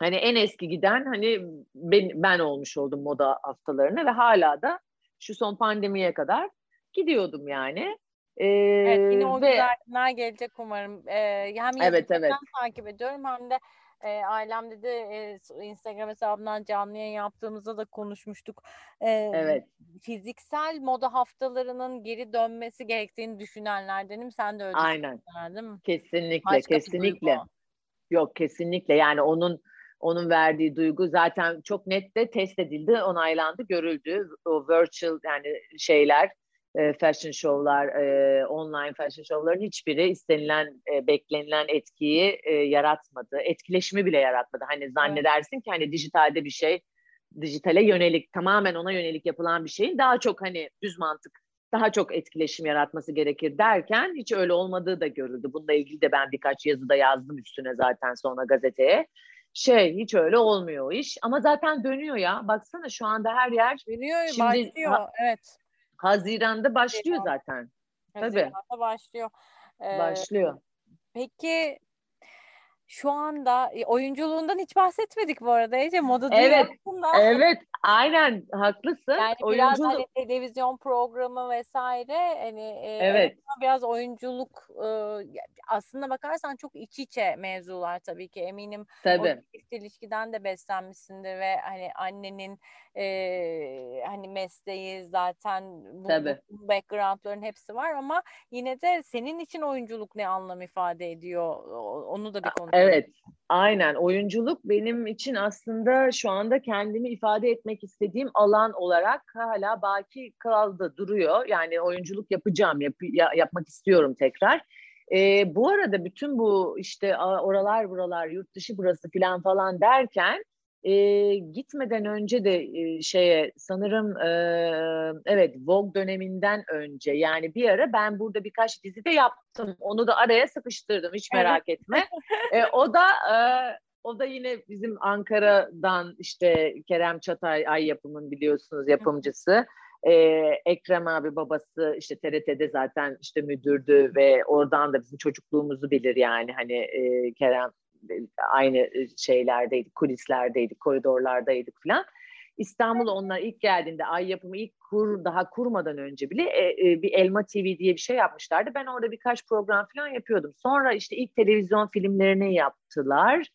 Hani en eski giden hani ben, ben olmuş oldum moda haftalarına ve hala da şu son pandemiye kadar gidiyordum yani. Ee, evet, yine o ve... güzel günler gelecek umarım. Ee, hem evet, evet. takip ediyorum hem de e, ailemde de e, Instagram hesabından canlı yayın yaptığımızda da konuşmuştuk. E, evet. Fiziksel moda haftalarının geri dönmesi gerektiğini düşünenlerdenim. Sen de öyle Aynen. değil mi? Kesinlikle, Başka kesinlikle. Yok kesinlikle yani onun onun verdiği duygu zaten çok net de test edildi, onaylandı, görüldü. O virtual yani şeyler e, fashion show'lar, e, online fashion show'ların hiçbiri istenilen, e, beklenilen etkiyi e, yaratmadı. Etkileşimi bile yaratmadı. Hani zannedersin ki hani dijitalde bir şey, dijitale yönelik, tamamen ona yönelik yapılan bir şeyin daha çok hani düz mantık, daha çok etkileşim yaratması gerekir derken hiç öyle olmadığı da görüldü. Bununla ilgili de ben birkaç yazıda yazdım üstüne zaten sonra gazeteye şey hiç öyle olmuyor o iş ama zaten dönüyor ya baksana şu anda her yer dönüyor şimdi, başlıyor evet Haziran'da başlıyor Haziran. zaten. Haziran'da Tabii. başlıyor. Ee, başlıyor. Peki şu anda e, oyunculuğundan hiç bahsetmedik bu arada Ece moda evet, dünyasında. Evet, aynen haklısın. Yani biraz hani televizyon programı vesaire hani e, evet. biraz oyunculuk e, aslında bakarsan çok iç içe mevzular tabii ki eminim. Tabii. O ilişkiden de beslenmişsindir ve hani annenin e, mesleği zaten bu, Tabii. bu backgroundların hepsi var ama yine de senin için oyunculuk ne anlam ifade ediyor onu da bir konuşalım. Evet aynen oyunculuk benim için aslında şu anda kendimi ifade etmek istediğim alan olarak hala baki kaldı duruyor yani oyunculuk yapacağım yap, yapmak istiyorum tekrar. E, bu arada bütün bu işte oralar buralar yurt dışı burası falan falan derken e, gitmeden önce de e, şeye sanırım e, evet Vogue döneminden önce yani bir ara ben burada birkaç dizi de yaptım. Onu da araya sıkıştırdım hiç merak etme. e, o da e, O da yine bizim Ankara'dan işte Kerem Çatay Ay Yapım'ın biliyorsunuz yapımcısı. Ee, Ekrem abi babası işte TRT'de zaten işte müdürdü ve oradan da bizim çocukluğumuzu bilir yani hani e, Kerem aynı şeylerdeydik, kulislerdeydik, koridorlardaydık falan. İstanbul onlar ilk geldiğinde ay yapımı ilk kur daha kurmadan önce bile e, e, bir Elma TV diye bir şey yapmışlardı. Ben orada birkaç program falan yapıyordum. Sonra işte ilk televizyon filmlerini yaptılar.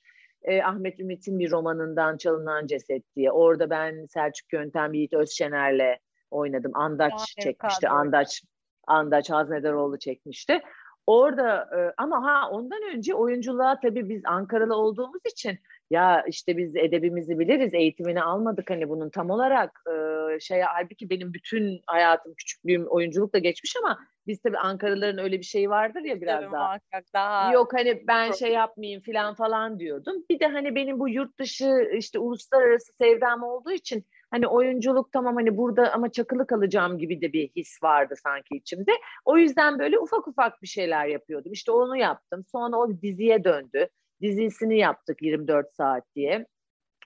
E, Ahmet Ümit'in bir romanından Çalınan Ceset diye. Orada ben Selçuk Yöntem, Yiğit Özşener'le oynadım. Andaç Aa, çekmişti. Andaç Andaç Haznedaroğlu çekmişti. Orada e, ama ha ondan önce oyunculuğa tabii biz Ankaralı olduğumuz için ya işte biz edebimizi biliriz, eğitimini almadık hani bunun tam olarak e, şey halbuki benim bütün hayatım, küçüklüğüm oyunculukla geçmiş ama biz tabii Ankaralıların öyle bir şeyi vardır ya biraz tabii, daha. daha. Yok hani ben şey yapmayayım falan falan diyordum. Bir de hani benim bu yurt dışı işte uluslararası sevdam olduğu için hani oyunculuk tamam hani burada ama çakılı kalacağım gibi de bir his vardı sanki içimde. O yüzden böyle ufak ufak bir şeyler yapıyordum. İşte onu yaptım. Sonra o diziye döndü. Dizisini yaptık 24 saat diye.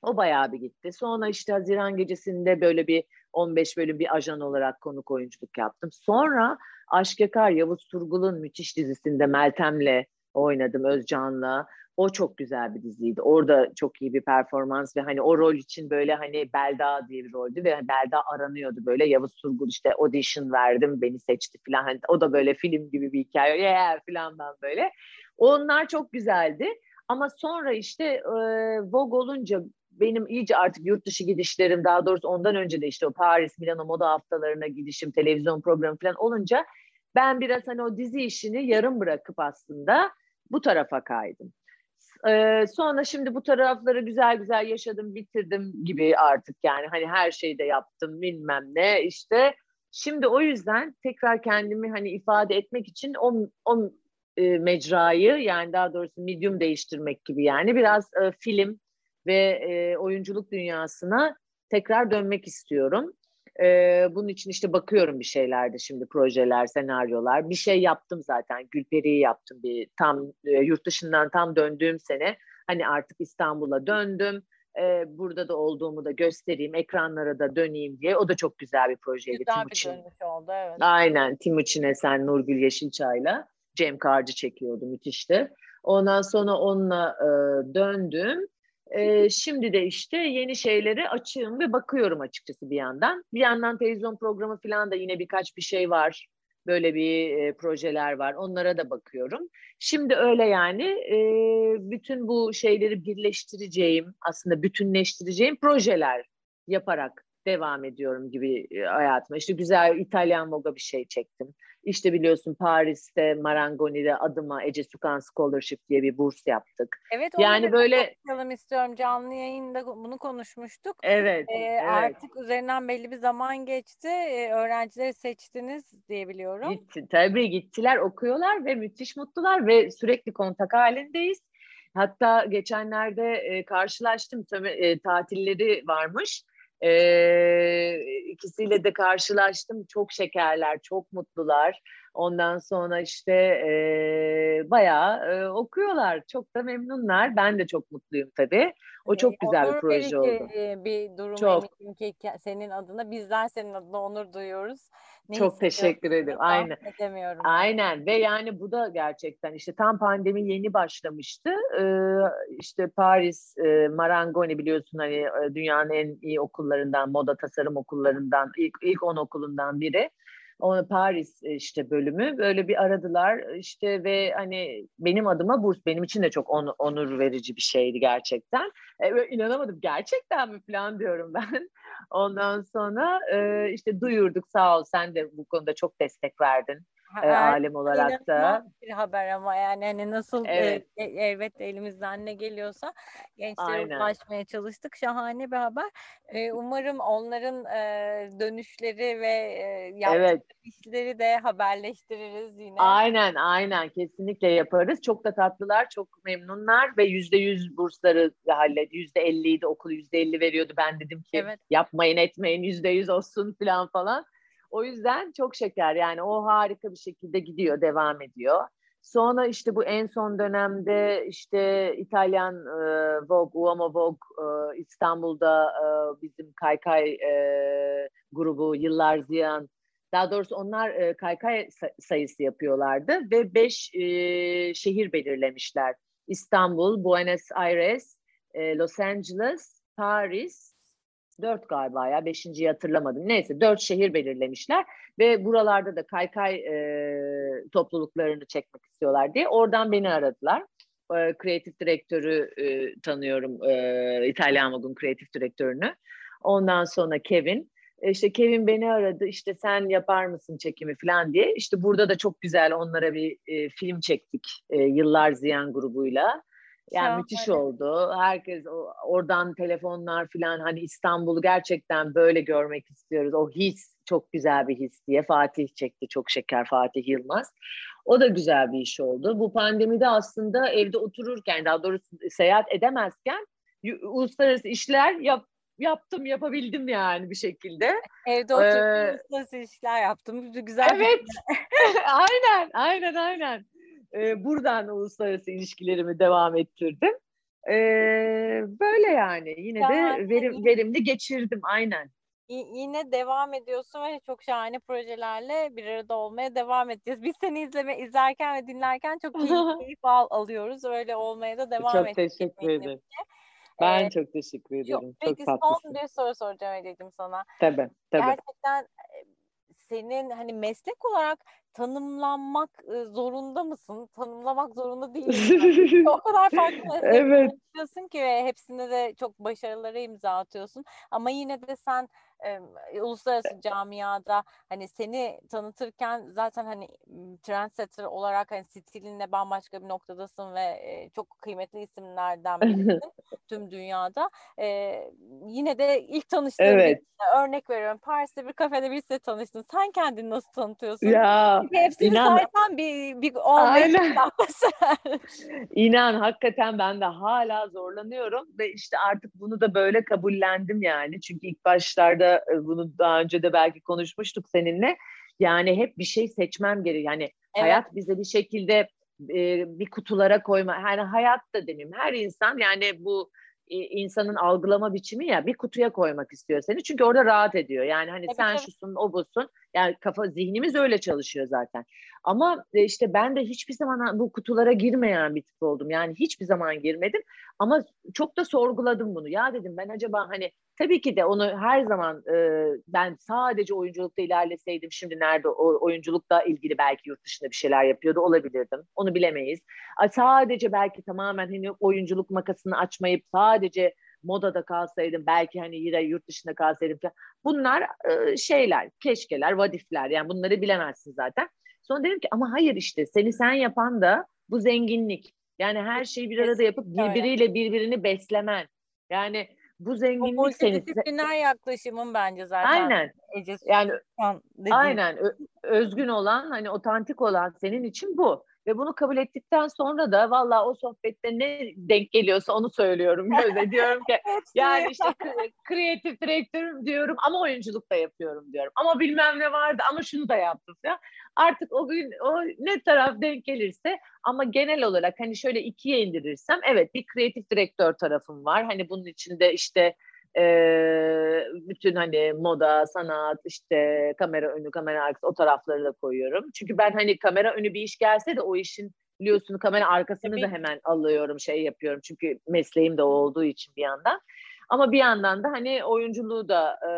O bayağı bir gitti. Sonra işte Haziran gecesinde böyle bir 15 bölüm bir ajan olarak konuk oyunculuk yaptım. Sonra Aşk Yakar Yavuz Turgul'un müthiş dizisinde Meltem'le oynadım Özcan'la. O çok güzel bir diziydi. Orada çok iyi bir performans ve hani o rol için böyle hani Belda diye bir roldü ve Belda aranıyordu böyle. Yavuz Turgul işte audition verdim beni seçti falan. Hani o da böyle film gibi bir hikaye. Yeah falandan böyle. Onlar çok güzeldi. Ama sonra işte e, Vogue olunca benim iyice artık yurt dışı gidişlerim daha doğrusu ondan önce de işte o Paris, Milano moda haftalarına gidişim, televizyon programı falan olunca ben biraz hani o dizi işini yarım bırakıp aslında bu tarafa kaydım. Ee, sonra şimdi bu tarafları güzel güzel yaşadım, bitirdim gibi artık yani hani her şeyi de yaptım bilmem ne işte. Şimdi o yüzden tekrar kendimi hani ifade etmek için o, o e, mecrayı yani daha doğrusu medium değiştirmek gibi yani biraz e, film ve e, oyunculuk dünyasına tekrar dönmek istiyorum. E, bunun için işte bakıyorum bir şeylerde şimdi projeler, senaryolar. Bir şey yaptım zaten. Gülperi'yi yaptım bir tam e, yurt dışından tam döndüğüm sene. Hani artık İstanbul'a döndüm. E, burada da olduğumu da göstereyim, ekranlara da döneyim diye. O da çok güzel bir projeydi. Güzel Timuçin. bir dönüş oldu evet. Aynen Timuçin Esen, Nurgül Yeşilçay'la. Cem Karcı çekiyordu müthişti. Ondan sonra onunla e, döndüm. E, şimdi de işte yeni şeyleri açığım ve bakıyorum açıkçası bir yandan. Bir yandan televizyon programı falan da yine birkaç bir şey var. Böyle bir e, projeler var. Onlara da bakıyorum. Şimdi öyle yani e, bütün bu şeyleri birleştireceğim, aslında bütünleştireceğim projeler yaparak devam ediyorum gibi e, hayatıma. İşte güzel İtalyan moga bir şey çektim. İşte biliyorsun Paris'te Marangoni'de adıma Ece Sukan Scholarship diye bir burs yaptık. Evet yani böyle konuşalım istiyorum canlı yayında bunu konuşmuştuk. Evet, ee, evet. Artık üzerinden belli bir zaman geçti. Ee, öğrencileri seçtiniz diye biliyorum. Gitti, tabii gittiler okuyorlar ve müthiş mutlular ve sürekli kontak halindeyiz. Hatta geçenlerde e, karşılaştım tabii e, tatilleri varmış ee, ikisiyle de karşılaştım. Çok şekerler, çok mutlular. Ondan sonra işte e, bayağı e, okuyorlar. Çok da memnunlar. Ben de çok mutluyum tabii. O çok güzel onur bir proje oldu. bir durum çok. eminim ki senin adına. Bizler senin adına onur duyuyoruz. Ne Çok teşekkür ederim. Aynen. Edemiyorum. Aynen ve yani bu da gerçekten işte tam pandemi yeni başlamıştı. Ee, işte Paris e, Marangoni biliyorsun hani dünyanın en iyi okullarından, moda tasarım okullarından ilk ilk 10 okulundan biri. O Paris işte bölümü böyle bir aradılar işte ve hani benim adıma burs benim için de çok on, onur verici bir şeydi gerçekten. E, inanamadım gerçekten mi falan diyorum ben. Ondan sonra e, işte duyurduk sağ ol sen de bu konuda çok destek verdin e, alem olarak da. Bir haber ama yani hani nasıl evet. E, elbette elimizden ne geliyorsa gençlere Aynen. ulaşmaya çalıştık. Şahane bir haber. E, umarım onların e, dönüşleri ve e, yaptığı evet. işleri de haberleştiririz yine. Aynen aynen kesinlikle yaparız. Çok da tatlılar, çok memnunlar ve yüzde yüz bursları hallet. Yüzde elliydi okul yüzde elli veriyordu. Ben dedim ki evet. yapmayın etmeyin yüzde yüz olsun falan falan. O yüzden çok şeker yani o harika bir şekilde gidiyor, devam ediyor. Sonra işte bu en son dönemde işte İtalyan e, Vogue, Uomo Vogue e, İstanbul'da e, bizim Kaykay e, grubu Yıllar Ziyan daha doğrusu onlar e, kaykay sayısı yapıyorlardı ve beş e, şehir belirlemişler. İstanbul, Buenos Aires, e, Los Angeles, Paris, dört galiba ya beşinciyi hatırlamadım. Neyse dört şehir belirlemişler ve buralarda da kaykay e, topluluklarını çekmek istiyorlar diye oradan beni aradılar. E, direktörü e, tanıyorum, e, İtalyan Vogue'un kreatif direktörünü. Ondan sonra Kevin. E, işte Kevin beni aradı işte sen yapar mısın çekimi falan diye. İşte burada da çok güzel onlara bir e, film çektik e, Yıllar Ziyan grubuyla. Yani Şahane. müthiş oldu. Herkes oradan telefonlar falan hani İstanbul'u gerçekten böyle görmek istiyoruz. O his çok güzel bir his diye Fatih çekti. Çok şeker Fatih Yılmaz. O da güzel bir iş oldu. Bu pandemide aslında evde otururken daha doğrusu seyahat edemezken uluslararası işler yap, yaptım, yapabildim yani bir şekilde. Evde oturup ee, uluslararası işler yaptım. Güzel Evet. <laughs> aynen, aynen, aynen. Ee, buradan uluslararası ilişkilerimi devam ettirdim. Ee, böyle yani. Yine de verim, verimli geçirdim aynen yine devam ediyorsun ve çok şahane projelerle bir arada olmaya devam edeceğiz. Biz seni izleme izlerken ve dinlerken çok keyif, <laughs> al, alıyoruz. Öyle olmaya da devam edeceğiz. Çok teşekkür ederim. Ben ee, çok teşekkür ederim. Çok, peki tatlısın. son bir soru soracağım Edeciğim sana. Tabii, tabii. Gerçekten senin hani meslek olarak tanımlanmak zorunda mısın? Tanımlamak zorunda değilsin. <laughs> o kadar farklı evet. ki ve hepsinde de çok başarılara imza atıyorsun. Ama yine de sen e, uluslararası camiada hani seni tanıtırken zaten hani trendsetter olarak hani stilinle bambaşka bir noktadasın ve e, çok kıymetli isimlerden <laughs> birisin tüm dünyada. E, yine de ilk tanıştığım evet. örnek veriyorum Paris'te bir kafede birisiyle tanıştın. Sen kendini nasıl tanıtıyorsun? Ya Çünkü hepsini inan, saysan bir, bir olmayı <laughs> İnan hakikaten ben de hala zorlanıyorum ve işte artık bunu da böyle kabullendim yani. Çünkü ilk başlarda e, bunu daha önce de belki konuşmuştuk seninle. Yani hep bir şey seçmem gerekiyor. Yani evet. hayat bize bir şekilde e, bir kutulara koyma. Yani hayat da demeyeyim. Her insan yani bu insanın algılama biçimi ya bir kutuya koymak istiyor seni. Çünkü orada rahat ediyor. Yani hani tabii, sen tabii. şusun, o busun. Yani kafa zihnimiz öyle çalışıyor zaten. Ama e, işte ben de hiçbir zaman bu kutulara girmeyen bir tip oldum. Yani hiçbir zaman girmedim. Ama çok da sorguladım bunu. Ya dedim ben acaba hani tabii ki de onu her zaman e, ben sadece oyunculukta ilerleseydim şimdi nerede o oyunculukla ilgili belki yurt dışında bir şeyler yapıyordu olabilirdim. Onu bilemeyiz. Sadece belki tamamen hani oyunculuk makasını açmayıp sadece modada kalsaydım belki hani yine yurt dışında kalsaydım falan. Bunlar e, şeyler, keşkeler, vadifler yani bunları bilemezsin zaten. Sonra dedim ki ama hayır işte seni sen yapan da bu zenginlik. Yani her şeyi bir arada yapıp birbiriyle birbirini beslemen. Yani bu zenginlik o seni... Yaklaşımın bence zaten. Aynen. yani aynen özgün olan hani otantik olan senin için bu. Ve bunu kabul ettikten sonra da valla o sohbette ne denk geliyorsa onu söylüyorum <laughs> Gözde. diyorum ki yani işte kreatif direktörüm diyorum ama oyunculuk da yapıyorum diyorum. Ama bilmem ne vardı ama şunu da yaptım ya. Artık o gün o ne taraf denk gelirse ama genel olarak hani şöyle ikiye indirirsem evet bir kreatif direktör tarafım var. Hani bunun içinde işte e, bütün hani moda, sanat, işte kamera önü, kamera arkası o tarafları da koyuyorum. Çünkü ben hani kamera önü bir iş gelse de o işin biliyorsun kamera arkasını Tabii. da hemen alıyorum, şey yapıyorum. Çünkü mesleğim de olduğu için bir yandan. Ama bir yandan da hani oyunculuğu da e,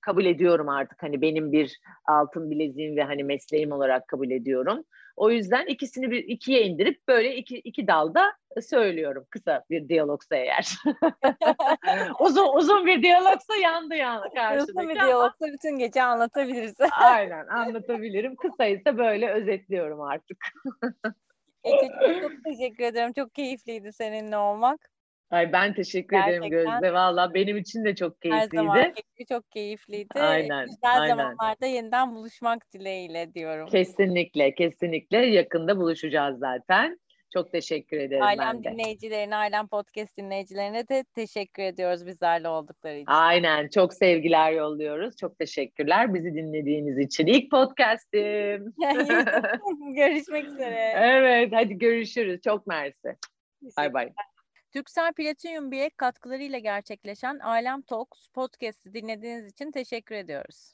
kabul ediyorum artık. Hani benim bir altın bileziğim ve hani mesleğim olarak kabul ediyorum. O yüzden ikisini bir ikiye indirip böyle iki, iki dalda söylüyorum kısa bir diyalogsa eğer. <laughs> <laughs> uzun uzun bir diyalogsa yandı yani karşıdaki. Uzun bir diyalogsa bütün gece anlatabiliriz. <laughs> Aynen anlatabilirim. Kısaysa böyle özetliyorum artık. Ece çok teşekkür ederim. Çok keyifliydi seninle olmak. Ay ben teşekkür Gerçekten. ederim Gözde. Valla benim için de çok keyifliydi. Her zaman çok keyifliydi. Aynen. Güzel aynen. zamanlarda yeniden buluşmak dileğiyle diyorum. Kesinlikle, kesinlikle. Yakında buluşacağız zaten. Çok teşekkür ederim Ailem ben de. dinleyicilerine, Ailem Podcast dinleyicilerine de teşekkür ediyoruz bizlerle oldukları için. Aynen. Çok sevgiler yolluyoruz. Çok teşekkürler bizi dinlediğiniz için. İlk podcast'im. <laughs> Görüşmek üzere. Evet. Hadi görüşürüz. Çok mersi. Bay bay. Türksel Platinum Bilek katkılarıyla gerçekleşen Alem Talks podcast'i dinlediğiniz için teşekkür ediyoruz.